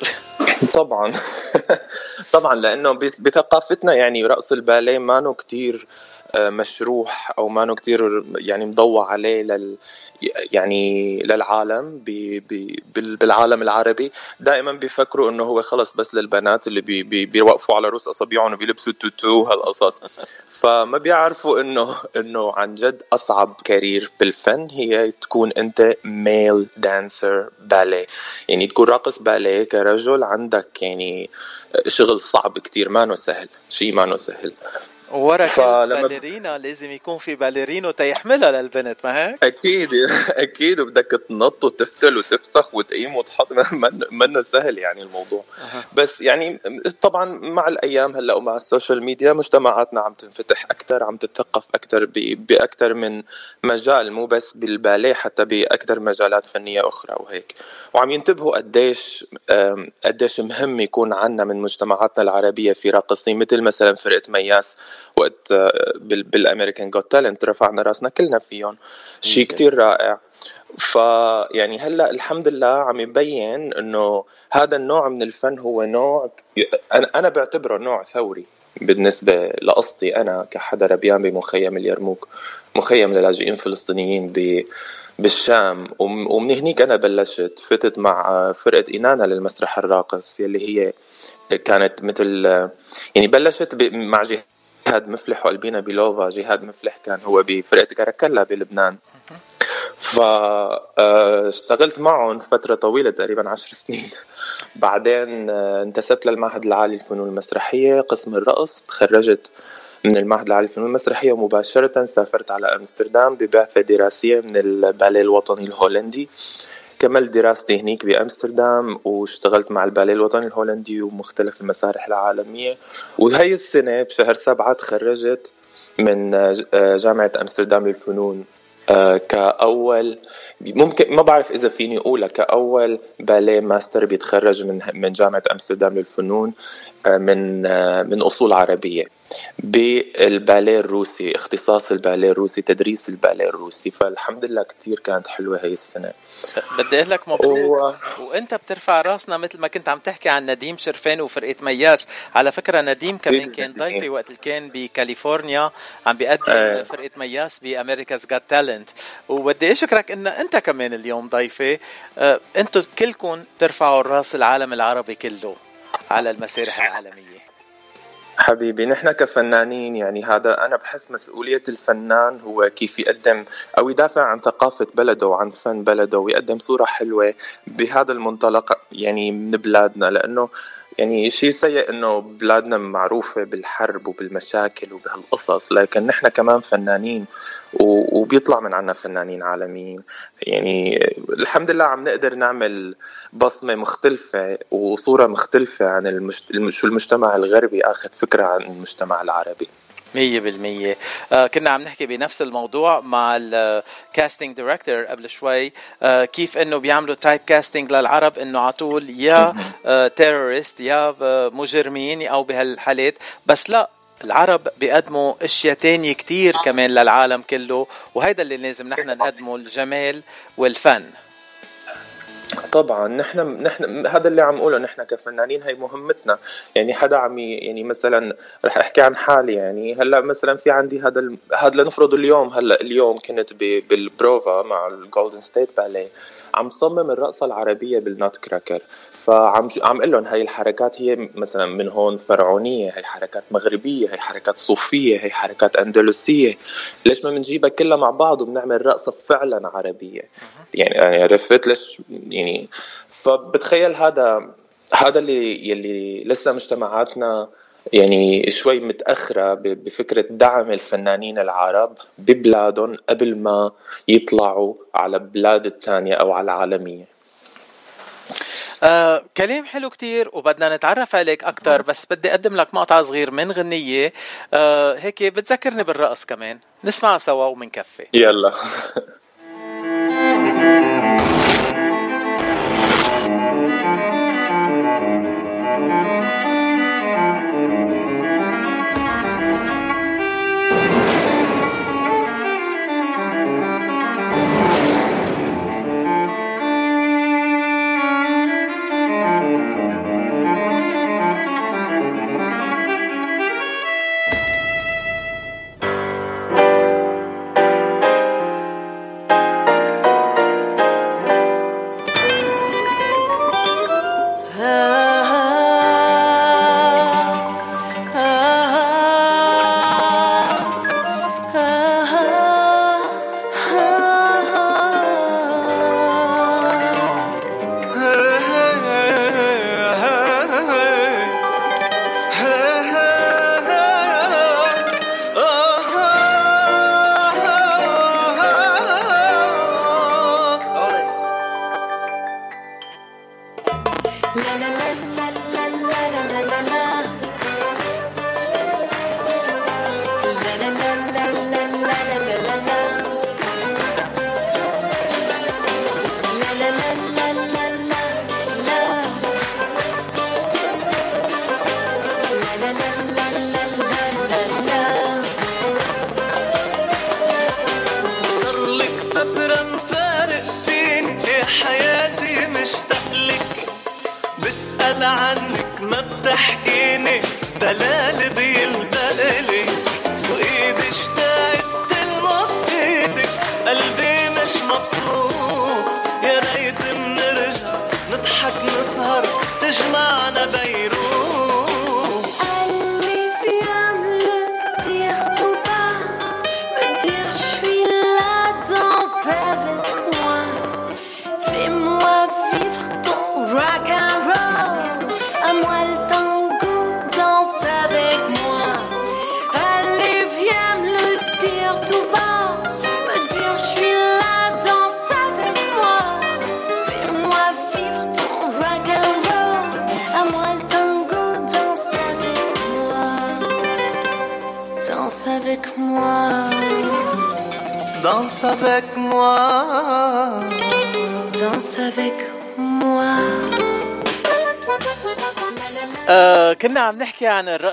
طبعا. طبعا لأنه بث- بثقافتنا يعني رقص الباليه ما كتير. آه، مشروح أو ما كتير يعني مضوى عليه لل يعني للعالم بي بي بال- بالعالم العربي. دائما بيفكروا إنه هو خلص بس للبنات اللي بي بي بيوقفوا على رؤوس أصابعهم وبيلبسوا توتو وهالقصص. فما بيعرفوا انه إنه عن جد أصعب career بالفن هي تكون أنت male dancer ballet يعني تكون راقص باليه كرجل عندك يعني شغل صعب كتير ما سهل شيء ما سهل. ورا فلما- ballerina لازم يكون في ballerino تيحملها للبنت ما هيك؟ أكيد أكيد وبدك تنط وتفتل وتفسخ وتقيم وتحط من- منه سهل يعني الموضوع. بس يعني طبعا مع الأيام هلأ ومع ال social media مجتمعاتنا عم تنفتح أكثر عم تتثقف أكثر باكثر من مجال مو بس بالباليه حتى باكثر مجالات فنية أخرى وهيك. وعم ينتبهوا قديش قديش مهم يكون عنا من مجتمعاتنا العربية في راقصين مثل مثلا فرقة مياس. وقت آه، بال- بالأمريكان جوت تالنت رفعنا رأسنا كلنا فيهم. شيء كتير رائع. فيعني هلأ الحمد لله عم يبين إنه هذا النوع من الفن هو نوع أنا أنا بعتبره نوع ثوري بالنسبة لقصتي أنا كحدا ربيان بمخيم اليرموك مخيم للاجئين الفلسطينيين ب بالشام. وم- ومن هنيك أنا بلشت فتت مع فرقة اينانا للمسرح الراقص يلي هي كانت مثل يعني بلشت مع جهاد مفلح وقلبينا بلوفا جهاد مفلح كان هو بفرقه كاراكلا بلبنان. فاشتغلت معهم فترة طويلة تقريبا عشر سنين. بعدين آه، انتسبت للمعهد العالي للفنون المسرحية. قسم الرقص تخرجت من المعهد العالي للفنون المسرحية ومباشرة سافرت على أمستردام ببعثة دراسية من الباليه الوطني الهولندي. كملت دراستي هنيك بأمستردام واشتغلت مع الباليه الوطني الهولندي ومختلف المسارح العالمية. وهي السنة بشهر سبعة تخرجت من آه، ج- جامعة أمستردام للفنون آه، كأول ممكن ما بعرف إذا فيني أقولها كأول ballet master بيتخرج من من جامعة أمستردام للفنون آه، من من أصول عربية. بالباليه الروسي اختصاص الباليه الروسي تدريس الباليه الروسي. فالحمد لله كتير كانت حلوة هي السنة. بدي أقول لك مبروك. وأنت بترفع راسنا مثل ما كنت عم تحكي عن نديم شرفان وفرقة مياس. على فكرة نديم كمان كان ضيفي وقت اللي كان بكاليفورنيا عم بيقدم آه. فرقة مياس بأمريكا's جات تالنت وبدي أشكرك ان أنت كمان اليوم ضيفي آه، أنتم كلكم ترفعوا الرأس العالم العربي كله على المسارح العالمية. حبيبي نحن كفنانين يعني هذا أنا بحس مسؤولية الفنان هو كيف يقدم أو يدافع عن ثقافة بلده وعن فن بلده ويقدم صورة حلوة بهذا المنطلق يعني من بلادنا لأنه يعني شيء سيء إنه بلادنا معروفة بالحرب وبالمشاكل وبهالقصص لكن نحن كمان فنانين وبيطلع من عنا فنانين عالميين. يعني الحمد لله عم نقدر نعمل بصمة مختلفة وصورة مختلفة عن شو المجتمع الغربي آخذ فكرة عن المجتمع العربي. مية بالمية. آه كنا عم نحكي بنفس الموضوع مع ال casting director قبل شوي. آه كيف إنه بيعملوا typecasting للعرب إنه على طول يا آه terrorist يا آه، مجرمين أو بهالحالات. بس لا العرب بيقدموا أشياء تانية كتير كمان للعالم كله وهيدا اللي لازم نحن نقدمه الجمال والفن. طبعا نحن نحن هذا اللي عم اقوله نحن كفنانين هي مهمتنا. يعني حدا عم يعني مثلا رح أحكي عن حالي يعني هلأ مثلا في عندي هذا ال- هذا لنفرض اليوم هلأ اليوم كنت ب- بالبروفا مع الـ Golden State Ballet عم صمم الرقصة العربية بال Nutcracker. فعم عم أقول لهم هي الحركات هي مثلا من هون فرعونية هي حركات مغربية هي حركات صوفية هي حركات أندلسية. ليش ما بنجيبها كلها مع بعض وبنعمل رقصه فعلا عربية؟ يعني يعني عرفت ليش يعني؟ فبتخيل هذا هذا اللي يلي لسه مجتمعاتنا يعني شوي متأخرة بفكرة دعم الفنانين العرب ببلادهم قبل ما يطلعوا على بلاد التانية أو على العالمية. آه، كلام حلو كتير وبدنا نتعرف عليك أكتر بس بدي أقدم لك مقطع صغير من غنية. آه، هيك بتذكرني بالرقص كمان. نسمع سوا ومنكفي. يلا.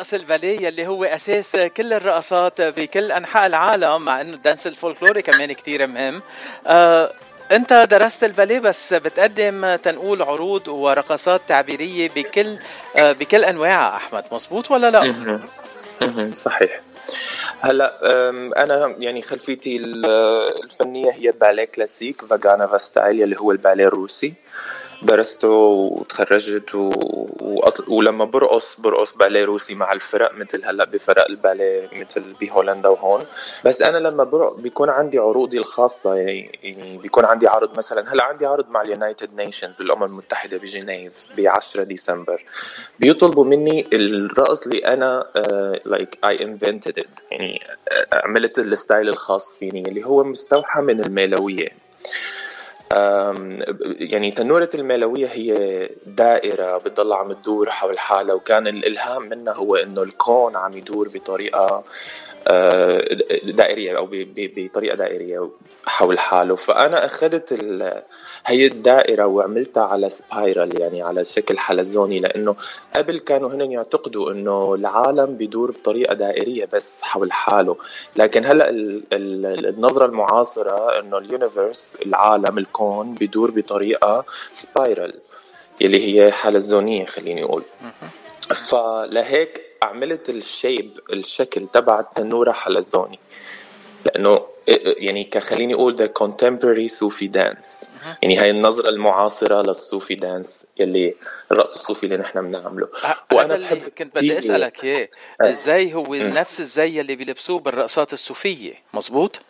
الرقص الباليه اللي هو أساس كل الرقصات بكل أنحاء العالم مع إنه ال dance الفولكلوري كمان كتير مهم. آه أنت درست الباليه بس بتقدم تنقول عروض ورقصات تعبيرية بكل آه بكل انواعها أحمد مزبوط ولا لا. صحيح. هلا أنا يعني خلفيتي ال- الفنية هي باليه classic Vaganova style اللي هو الباليه الروسي. درسته وتخرجت و... وأص... ولما برقص برقص باليه روسي مع الفرق مثل هلأ بفرق الباليه مثل بهولندا وهون. بس أنا لما برقص بيكون عندي عروضي الخاصة يعني يعني بيكون عندي عرض مثلا هلأ عندي عرض مع ال United Nations الأمم المتحدة بجنيف ب 10 ديسمبر. بيطلبوا مني الرقص اللي أنا like I invented it يعني آه، عملت الستايل الخاص فيني اللي هو مستوحى من المولوية. يعني تنورة المولوية هي دائرة بتضل عم تدور حول حالها وكان الإلهام منها هو إنه الكون عم يدور بطريقة آه، دائرية أو ب- ب- بطريقة دائرية حول حاله. فأنا أخذت ال- هي الدائرة وعملتها على spiral يعني على شكل حلزوني لأنه قبل كانوا هن يعتقدوا إنه العالم بيدور بطريقة دائرية بس حول حاله. لكن هلأ ال- ال- النظرة المعاصرة إنه ال universe العالم الكون بيدور بطريقة spiral اللي هي حلزونية خليني أقول. فلهيك عملت ال shape الشكل تبع التنورة حلزوني لأنه يعني كخليني أقول the contemporary Sufi dance يعني هاي النظرة المعاصرة لل Sufi dance يلي الرقص الصوفي اللي نحن بنعمله. وأنا اللي كنت بدي كتير- أسألك اياه آه. إزاي هو. نفس الزي اللي بيلبسوه بالرقصات الصوفيه مزبوط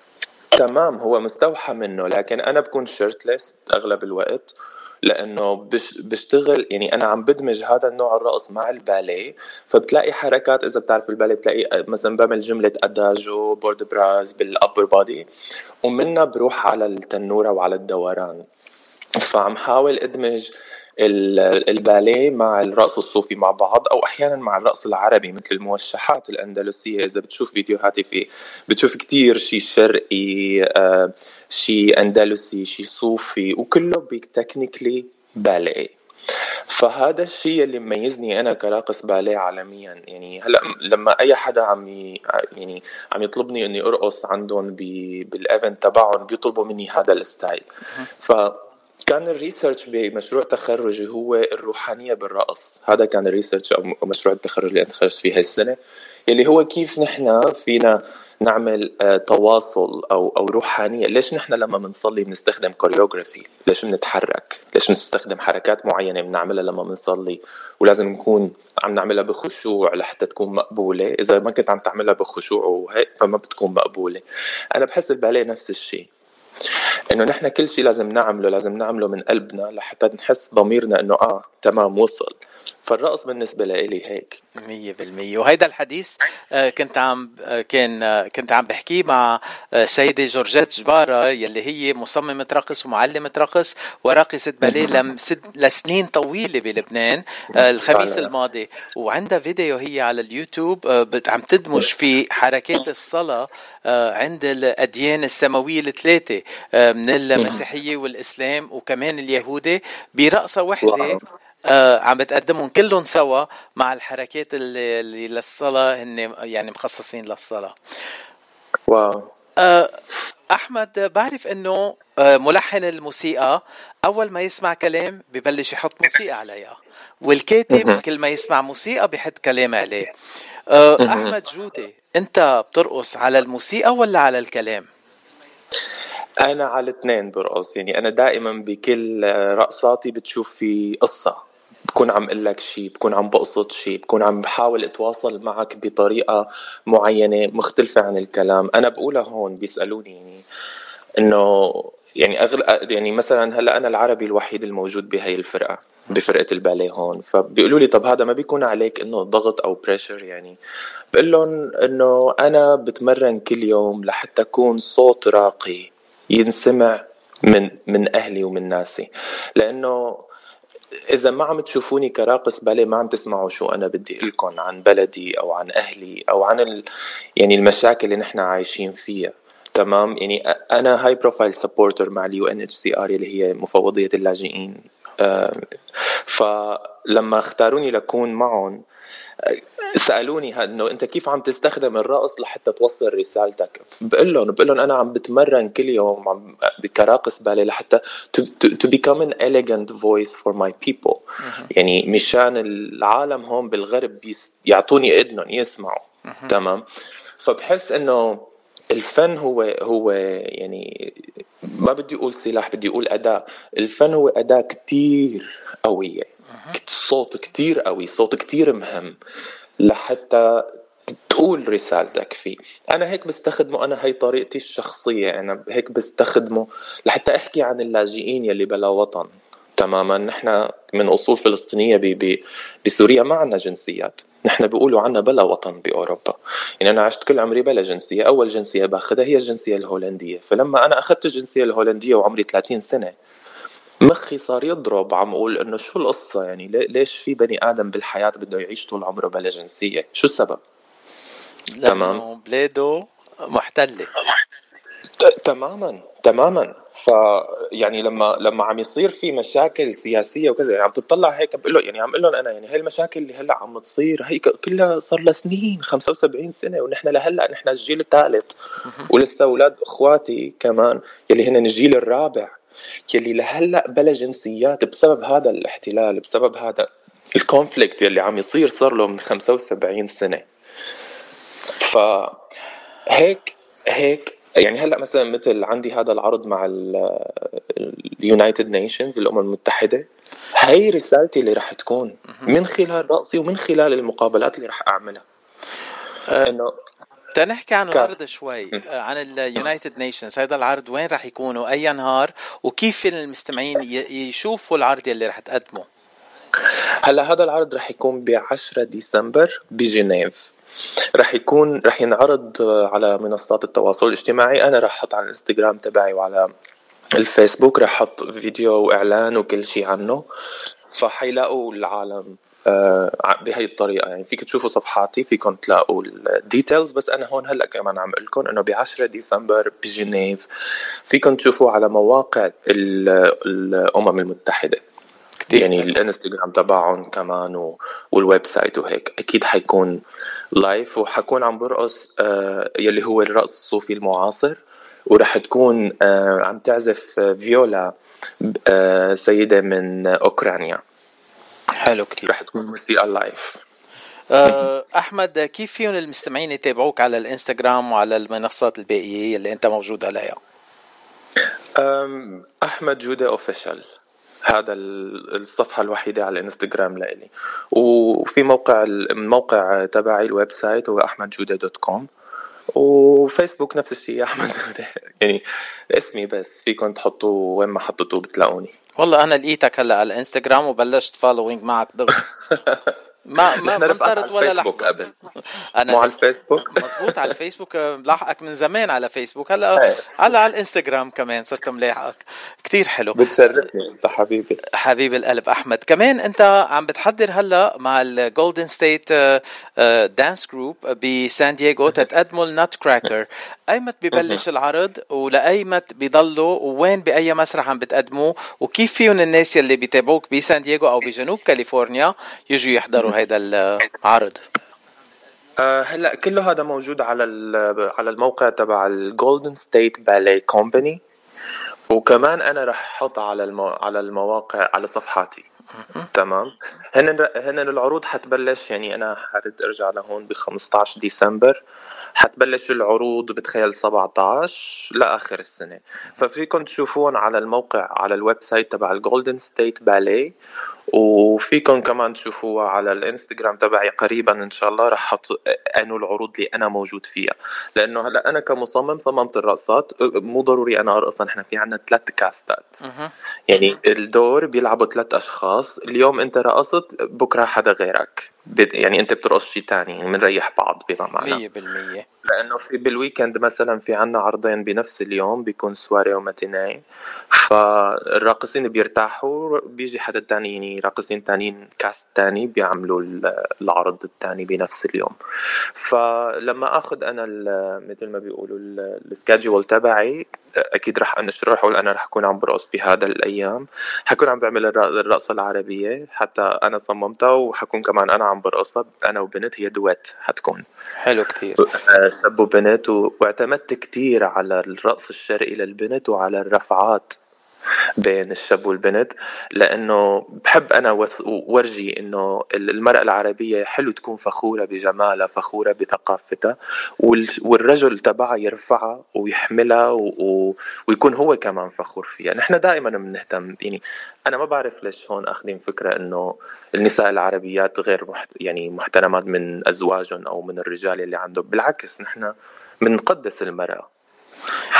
تمام هو مستوحى منه لكن أنا بكون shirtless أغلب الوقت. لأنه بش بشتغل يعني أنا عم بدمج هذا النوع الرقص مع الباليه فبتلاقي حركات إذا بتعرف الباليه بتلاقي مثلا بعمل جملة adagio port de bras بال upper body ومنها بروح على التنورة وعلى الدوران. فعم حاول أدمج الباليه مع الرقص الصوفي مع بعض أو أحيانا مع الرقص العربي مثل الموشحات الأندلسية. إذا بتشوف فيديوهاتي فيه بتشوف كتير شيء شرقي آه، شيء أندلسي شيء صوفي وكله ب technically ballet. فهذا الشيء اللي مميزني أنا كراقص باليه عالميا. يعني هلأ لما أي حدا عم يعني عم يطلبني إني أرقص عندهم بال event تبعهم بيطلبوا مني هذا ال style. ف كان ال research بمشروع تخرجي هو الروحانية بالرقص هذا كان ال research أو مشروع التخرج اللي أنا تخرجت فيه هالسنه اللي هو كيف نحن فينا نعمل آه، تواصل أو أو روحانية. ليش نحن لما بنصلي بنستخدم كوريوغرافي ليش بنتحرك؟ ليش بنستخدم حركات معينة بنعملها لما بنصلي؟ ولازم نكون عم نعملها بخشوع لحتى تكون مقبولة. إذا ما كنت عم تعملها بخشوع وهيك فما بتكون مقبولة. أنا بحس الباليه نفس الشيء. إنه نحن كل شيء لازم نعمله لازم نعمله من قلبنا لحتى نحس ضميرنا إنه آه تمام وصل. فالرقص بالنسبة لإلي هيك. مية بالمية. وهيدا الحديث آه، كنت عم آه، كان آه، كنت عم بحكيه مع سيدة جورجيت جبارة يلي هي مصممة رقص ومعلمة رقص وراقصة باليه لسنين طويلة بلبنان الخميس الماضي. وعندها فيديو هي على اليوتيوب عم تدمج في حركات الصلاة عند الأديان السماوية الثلاثة من المسيحية والإسلام وكمان اليهودي برقصة وحدة. آه عم بتقدمهم كلهم سوا مع الحركات اللي, اللي للصلاة هن يعني مخصصين للصلاة. واو. آه أحمد بعرف إنه آه ملحن الموسيقى أول ما يسمع كلام ببلش يحط موسيقى عليها والكاتب كل ما يسمع موسيقى بيحط كلام عليه. آه أحمد جودي أنت بترقص على الموسيقى ولا على الكلام؟ أنا على الاثنين برقص يعني أنا دائما بكل رقصاتي بتشوف في قصة. بكون عم أقول لك شيء بكون عم بقصد شيء بكون عم بحاول أتواصل معك بطريقة معينة مختلفة عن الكلام. أنا بقولها هون بيسألوني يعني إنه يعني أغل... يعني مثلا هلأ أنا العربي الوحيد الموجود بهي الفرقة بفرقة الباليه هون. فبيقولوا لي طب هذا ما بيكون عليك إنه ضغط أو بريشر يعني. بقول لهم إنه أنا بتمرن كل يوم لحتى أكون صوت راقي ينسمع من من أهلي ومن ناسي. لأنه إذا ما عم تشوفوني كراقص باليه ما عم تسمعوا شو أنا بدي لكم عن بلدي أو عن أهلي أو عن ال... يعني المشاكل اللي نحن عايشين فيها. تمام؟ يعني أنا هاي high profile supporter مع ال UNHCR اللي هي مفوضية اللاجئين. آه، فلما اختاروني لكون معهم سألوني إنه أنت كيف عم تستخدم الرقص لحتى توصل رسالتك؟ بقول لهم بقول لهم أنا عم بتمرن كل يوم عم كراقص بالي لحتى to, to, to become an elegant voice for my people. يعني مشان العالم هون بالغرب يعطوني إذنهم يسمعوا. تمام؟ فبحس إنه الفن هو هو يعني ما بدي أقول سلاح بدي أقول أداة. الفن هو أداة كتير قوية. صوت كتير قوي صوت كتير مهم لحتى تقول رسالتك فيه. أنا هيك بستخدمه أنا هي طريقتي الشخصية. أنا هيك بستخدمه لحتى أحكي عن اللاجئين يلي بلا وطن تماما. نحن من أصول فلسطينية بسوريا ما عندنا جنسيات. نحن بيقولوا عنا بلا وطن بأوروبا. يعني أنا عشت كل عمري بلا جنسية أول جنسية باخذها هي الجنسية الهولندية. فلما أنا أخذت الجنسية الهولندية وعمري 30 سنة مخي صار يضرب عم أقول إنه شو القصة؟ يعني ليش في بني آدم بالحياة بده يعيش طول عمره بلا جنسية؟ شو السبب؟ تمام. بلاده محتلة. تماما تماما. ف يعني لما لما عم يصير في مشاكل سياسية وكذا يعني عم تطلع هيك بقول له يعني عم أقول لهم أنا يعني هاي المشاكل اللي هلأ عم تصير هي كلها صار لها سنين 75 سنة ونحن لهلأ نحن الجيل الثالث ولسه أولاد إخواتي كمان يلي هن الجيل الرابع يلي لهلأ بلا جنسيات بسبب هذا الاحتلال بسبب هذا ال conflict يلي عم يصير صار له من 75 سنة. ف هيك هيك يعني هلأ مثلا مثل عندي هذا العرض مع ال United Nations الأمم المتحدة هي رسالتي اللي راح تكون من خلال رقصي ومن خلال المقابلات اللي راح أعملها. إنه تنحكي عن. العرض شوي آه، عن ال United Nations هذا العرض وين راح يكونوا؟ أي نهار؟ وكيف المستمعين يشوفوا العرض يلي راح تقدمه؟ هلأ هذا العرض رح يكون ب 10 ديسمبر بجنيف. رح يكون رح ينعرض على منصات التواصل الاجتماعي. أنا رح أحط على الإنستغرام تبعي وعلى الفيسبوك رح أحط فيديو وإعلان وكل شيء عنه. فحيلاقوا العالم آه، بهي الطريقة. يعني فيك تشوفوا صفحاتي فيكم تلاقوا ال details بس أنا هون هلأ كمان عم أقول لكم إنه ب 10 ديسمبر بجنيف فيكم تشوفوا على مواقع ال- الأمم المتحدة. يعني الانستغرام تبعهم كمان و... وال website وهيك. أكيد حيكون live وحكون عم برقص آه يلي هو الرقص الصوفي المعاصر. ورح تكون آه عم تعزف آه، viola آه سيدة من أوكرانيا. حلو كتير. رح تكون موسيقى live آه، أحمد كيف فيهم المستمعين يتابعوك على الانستغرام وعلى المنصات الباقيه اللي أنت موجود عليها؟ أم، أحمد جودة official هذا ال- الصفحة الوحيدة على الانستغرام لإلي. وفي موقع الموقع تبعي ال website هو أحمد جودة dot com. وفيسبوك نفس الشيء أحمد. جودة يعني اسمي بس فيكم تحطوه وين ما حطيتوه بتلاقوني. والله أنا لقيتك هلأ على الانستغرام وبلشت following معك دغري. ما ما على ولا الفيسبوك لحظة. قبل. أنا مو على الفيسبوك؟ مزبوط على الفيسبوك. ملاحقك من زمان على فيسبوك. هلا إيه. هلا على الإنستغرام كمان صرت ملاحقك. كتير حلو. بتشرفني أنت حبيبي. حبيب القلب أحمد. كمان أنت عم بتحضر هلا مع الـ Golden State Dance group بسان دييغو. تتقدموا الـ Nutcracker ايمت ببلش العرض ولايمت بيضلوا وين بأي مسرح عم بتقدموه وكيف فيهم الناس يلي بيتابعوك بسان دييغو أو بجنوب كاليفورنيا يجوا يحضروا هيدا العرض؟ آه، هلأ كله هذا موجود على ال- على الموقع تبع ال Golden State Ballet Company وكمان أنا رح أحط على المو... على المواقع على صفحاتي. تمام. هن هن العروض حتبلش يعني أنا حرد أرجع لهون ب 15 ديسمبر. حتبلش العروض بتخيل 17 لآخر السنة. ففيكم تشوفون على الموقع على ال website تبع ال Golden State Ballet وفيكم كمان تشوفوها على الانستغرام تبعي قريبا إن شاء الله. رح أحط أنو العروض اللي أنا موجود فيها. لأنه هلأ أنا كمصمم صممت الرقصات. مو ضروري أنا ارقص نحن في عندنا ثلاث casts ات. يعني الدور بيلعبوا ثلاث أشخاص. اليوم أنت رقصت بكرة حدا غيرك. يعني انت بترقص شيء ثاني بنريح بعض بما معنى 100% لأنه في بال weekend مثلا في عنا عرضين بنفس اليوم بيكون soirée و matinée فالراقصين بيرتاحوا بيجي حدا تاني يعني راقصين تانيين كاست تاني بيعملوا ال- العرض التاني بنفس اليوم. فلما آخذ أنا مثل ما بيقولوا السكادجول تبعي أكيد رح انشره ولا أنا رح أكون عم برقص بهذا الأيام. حكون عم بعمل الر- الرقصة العربية حتى أنا صممتها وحكون كمان أنا عم برقصها أنا وبنت هي دويت حتكون. حلو كتير. آه، شاب وبنت و- واعتمدت كتير على الرقص الشرقي للبنت وعلى الرفعات. بين الشاب والبنت لأنه بحب أنا ورجي إنه المرأة العربية حلو تكون فخورة بجمالها فخورة بثقافتها وال- والرجل تبعها يرفعها ويحملها ويكون هو كمان فخور فيها. نحن دائما بنهتم يعني أنا ما بعرف ليش هون أخذين فكرة إنه النساء العربيات غير محت... يعني محترمات من أزواجهم أو من الرجال اللي عندهم بالعكس نحن بنقدس المرأة.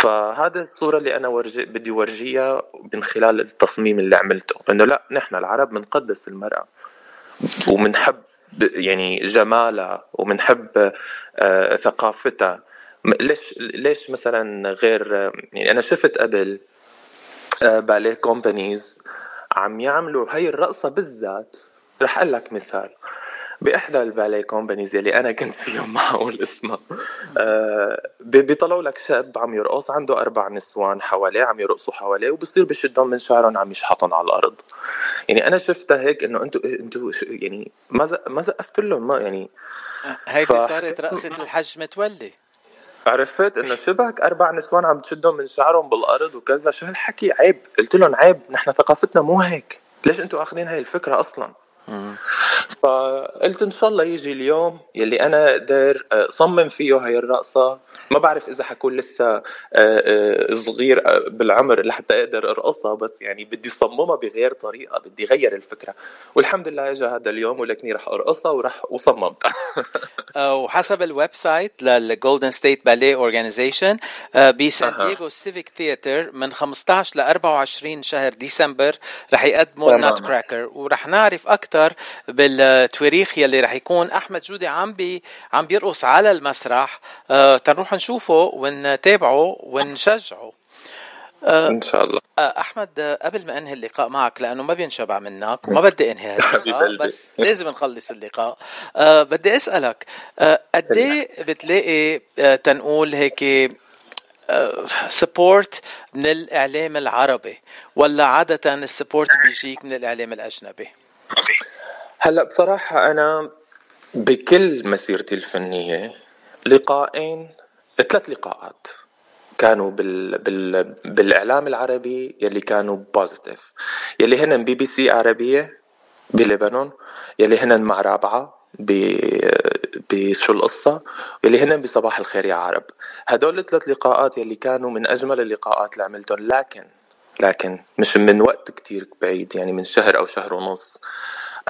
فهذا الصورة اللي أنا ورجي بدي ورجيها من خلال التصميم اللي عملته. إنه لا نحن العرب بنقدس المرأة. وبنحب يعني جمالها وبنحب آه، ثقافتها. ليش ليش مثلا غير يعني أنا شفت قبل آه، ballet companies عم يعملوا هاي الرقصة بالذات. رح أقول لك مثال. بإحدى ال ballet companies اللي أنا كنت فيهم ما اسمها آه، بي- بيطلعوا لك شاب عم يرقص عنده أربع نسوان حواليه عم يرقصوا حواليه وبصير بشدهم من شعرهم عم يشحطهم على الأرض. يعني أنا شفتها هيك إنه أنتوا ش- يعني ما زق- ما زقفت لهم ما يعني. هيدي ف- صارت رقصة الحج متولي عرفت إنه شبك أربع نسوان عم تشدهم من شعرهم بالأرض وكذا. شو هالحكي؟ عيب. قلت لهم عيب نحن ثقافتنا مو هيك. ليش أنتوا آخذين هاي الفكرة أصلا؟ فقلت إن شاء الله يجي اليوم يلي أنا أقدر صمم فيه هاي الرقصة ما بعرف إذا حكون لسه آه، آه، صغير آه، بالعمر لحتى أقدر أرقصها بس يعني بدي صممها بغير طريقة بدي غير الفكرة والحمد لله اجى هذا اليوم ولكني رح أرقصها ورح وصممتها وحسب ال website لل Golden State Ballet Organization بسان. دييغو Civic Theatre من 15 ل 24 شهر ديسمبر رح يقدموا. النات كراكر ورح نعرف أكثر بالتواريخ يلي رح يكون أحمد جودي عم بي عم بيرقص على المسرح. آه، تنروح نشوفه ونتابعه ونشجعه. آه، إن شاء الله. آه، أحمد آه، قبل ما انهي اللقاء معك لأنه ما بينشبع منك وما بدي انهي هاللقاء. بس لازم نخلص اللقاء. أه بدي أسألك أه قد إيه بتلاقي أه تنقول هيك support من الإعلام العربي؟ ولا عادة ال support بيجيك من الإعلام الأجنبي؟ هلا بصراحة أنا بكل مسيرتي الفنية لقاءين ثلاث لقاءات كانوا بال... بال... بالإعلام العربي يلي كانوا positive يلي هن بي بي سي عربية بلبنان يلي هن مع رابعة ب... بشو القصة؟ يلي هن بصباح الخير يا عرب. هدول الثلاث لقاءات يلي كانوا من أجمل اللقاءات اللي عملتهم. لكن لكن مش من وقت كتير بعيد يعني من شهر أو شهر ونص.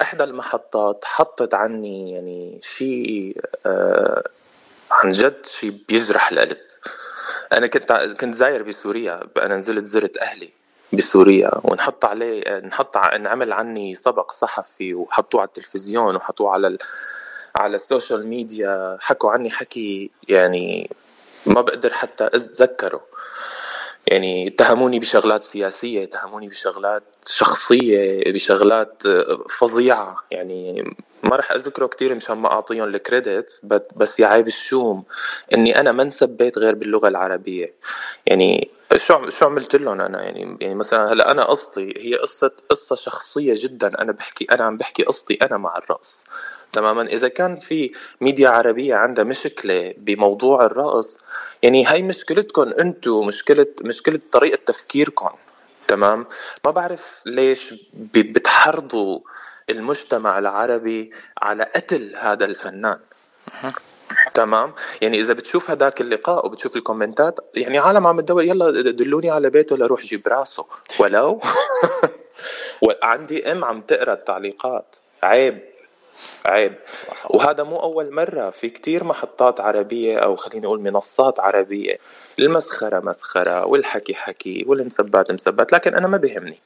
إحدى المحطات حطت عني يعني شيء آه عن جد شيء بيجرح القلب. أنا كنت كنت زاير بسوريا أنا نزلت زرت أهلي بسوريا ونحط عليه نحط انعمل عني سبق صحفي وحطوه على التلفزيون وحطوه على ال... على ال social media. حكوا عني حكي يعني ما بقدر حتى أتذكره. يعني اتهموني بشغلات سياسية اتهموني بشغلات شخصية بشغلات فظيعة. يعني ما رح أذكره كتير مشان ما أعطيهم ال credit بس- يا عيب الشوم إني أنا ما انسبيت غير باللغة العربية. يعني شو شو عملت لهم أنا؟ يعني يعني مثلا هلأ أنا قصتي هي قصة قصة شخصية جدا. أنا بحكي أنا عم بحكي قصتي أنا مع الرقص تماما. إذا كان في ميديا عربية عندها مشكلة بموضوع الرقص يعني هاي مشكلتكم أنتم مشكلة مشكلة طريقة تفكيركم. تمام؟ ما بعرف ليش بتحرضوا المجتمع العربي على قتل هذا الفنان. تمام؟ يعني إذا بتشوف هذاك اللقاء وبتشوف الكومنتات يعني عالم عم تدور يلا دلوني على بيته لروح جيب راسه. ولو؟ وعندي أم عم تقرأ التعليقات. عيب. عيب. وهذا مو أول مرة. في كتير محطات عربية أو خليني أقول منصات عربية المسخرة مسخرة والحكي حكي والمسبات مسبات لكن أنا ما بيهمني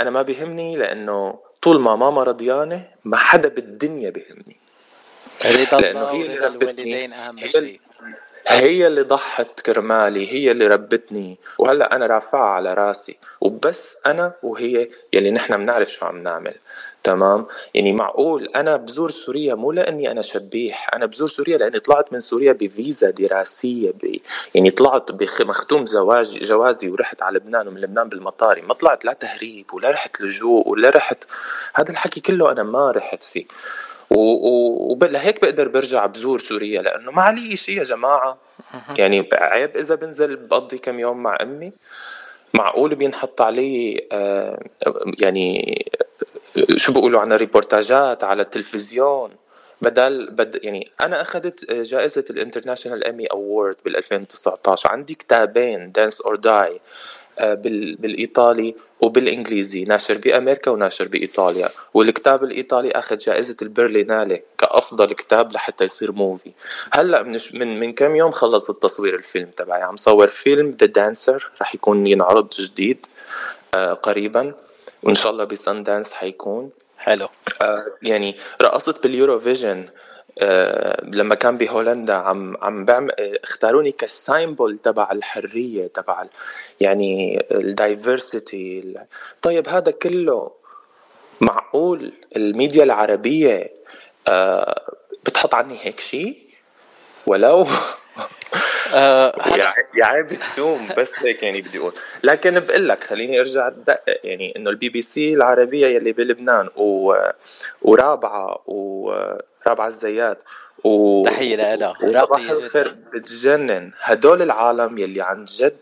أنا ما بيهمني لأنه طول ما ماما رضيانة ما حدا بالدنيا بيهمني رضا الله ورضا الوالدين أهم هي شيء. هي اللي ضحت كرمالي هي اللي ربتني. وهلأ أنا رافعها على راسي. وبس أنا وهي يلي نحن بنعرف شو عم نعمل. تمام؟ يعني معقول أنا بزور سوريا مو لأني أنا شبيح أنا بزور سوريا لأني طلعت من سوريا بفيزا دراسية ب... يعني طلعت بمختوم زواج جوازي ورحت على لبنان ومن لبنان بالمطاري ما طلعت لا تهريب ولا رحت لجوء ولا رحت. هذا الحكي كله أنا ما رحت فيه. ولهيك بقدر برجع بزور سوريا لأنه ما علي شيء يا جماعة. يعني عيب إذا بنزل بقضي كم يوم مع أمي. معقول بينحط علي آه، يعني شو بيقولوا عنا ريبورتاجات على التلفزيون. بدل بد يعني أنا أخذت جائزة ال International Emmy Award بال 2019 عندي كتابين Dance or Die بالإيطالي وبالانجليزي ناشر بأمريكا وناشر بإيطاليا. والكتاب الإيطالي أخذ جائزة البرلينالي كأفضل كتاب لحتى يصير movie. هلأ من من, من كم يوم خلص التصوير الفيلم تبعي. عم صور فيلم The Dancer رح يكون ينعرض جديد آه قريبا. وإن شاء الله بسان دانس حيكون. حلو. آه يعني رقصت بال Eurovision. آه لما كان بهولندا عم عم بعمل آه، اختاروني ك symbol تبع الحرية تبع يعني ال diversity طيب هذا كله معقول؟ الميديا العربية آه بتحط عني هيك شيء ولو؟ يا عيب الشوم بس هيك يعني بدي أقول. لكن بقول لك خليني أرجع ادقق يعني إنه البي بي سي العربية يلي بلبنان و... ورابعة ورابعه الزيات. و... تحية لها. راقية الخير. بتجنن. هدول العالم يلي عن جد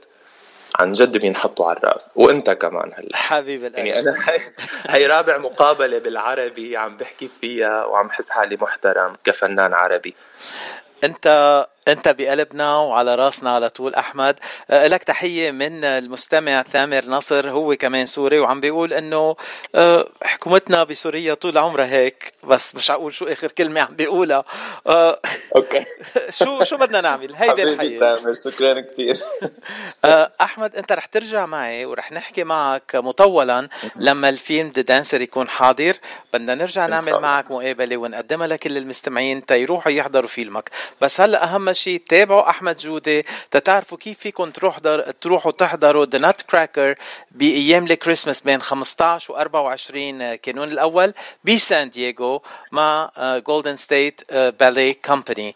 عن جد بينحطوا على الرأس. وأنت كمان هلا. حبيب القلب. يعني أنا هي, هي رابع مقابلة بالعربي عم بحكي فيها وعم بحس حالي محترم كفنان عربي. أنت أنت بقلبنا وعلى راسنا على طول أحمد. أه، لك تحية من المستمع ثامر نصر هو كمان سوري وعم بيقول إنه أه، حكومتنا بسوريا طول عمرها هيك بس مش أقول شو آخر كلمة عم بيقولها. أه، okay. شو شو بدنا نعمل؟ هيدي الحياة. تامر شكرا كثير أحمد أنت رح ترجع معي ورح نحكي معك مطولا لما الفيلم The Dancer يكون حاضر. بدنا نرجع نعمل معك مقابلة ونقدمها لكل المستمعين تيروحوا يحضروا فيلمك. بس هلأ أهم شيء تابعوا أحمد جوده تتعرفوا كيف فيكم تروح در... تروحوا تحضروا The Nutcracker بأيام الكريسماس بين 15 و 24 كانون الأول بسان دييغو مع Golden State Ballet Company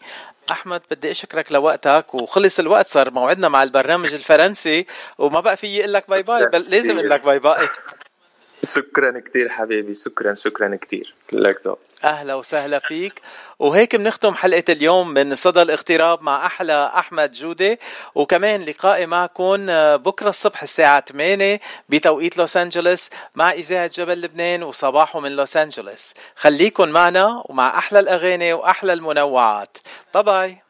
أحمد بدي أشكرك لوقتك وخلص الوقت صار موعدنا مع البرنامج الفرنسي وما بقى في أقول لك bye bye بل لازم أقول لك bye bye شكرا كثير حبيبي شكرا شكرا كثير لك ذوق. أهلا وسهلا فيك. وهيك بنختم حلقة اليوم من صدى الاغتراب مع أحلى أحمد جودة. وكمان لقائي معكم بكرة الصبح الساعة 8 بتوقيت لوس أنجلوس مع إذاعة جبل لبنان وصباحه من لوس أنجلوس. خليكن معنا ومع أحلى الأغاني وأحلى المنوعات. bye bye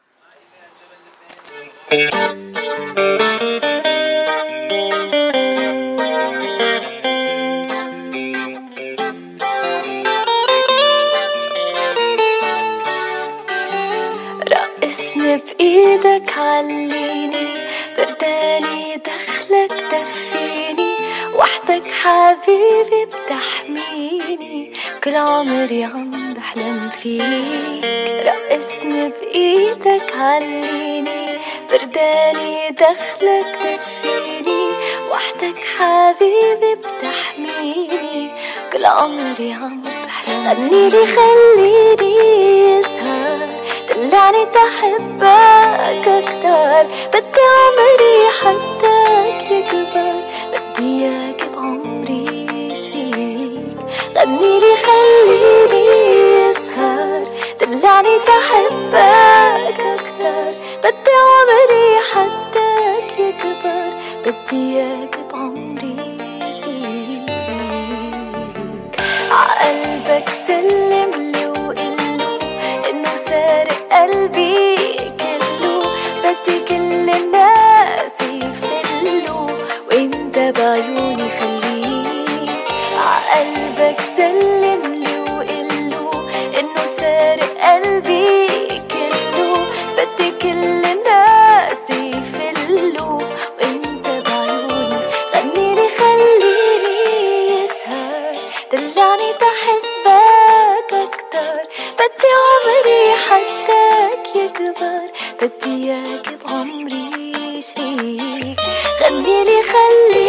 بإيدك عليني برداني دخلك دفيني وحدك حبيبي بتحميني. كل عمري عم بحلم فيك. رقصني بإيدك عليني برداني دخلك دفيني. وحدك حبيبي بتحميني. كل عمري عم بحلم غنيلي خليني أسهر. دلعني تحبك أكتر بدي عمري حدك يكبر. بدي إياك بعمري شريك. غنيلي خليني اسهر دلعني تحبك أكتر بدي عمري حدك يكبر. بدي إياك بعمري شريك. عقلبك سلم قلبي كله بدي كل الناس يفلوا. وانت بعيوني بدي اياك بعمري شريك غنيلي خليني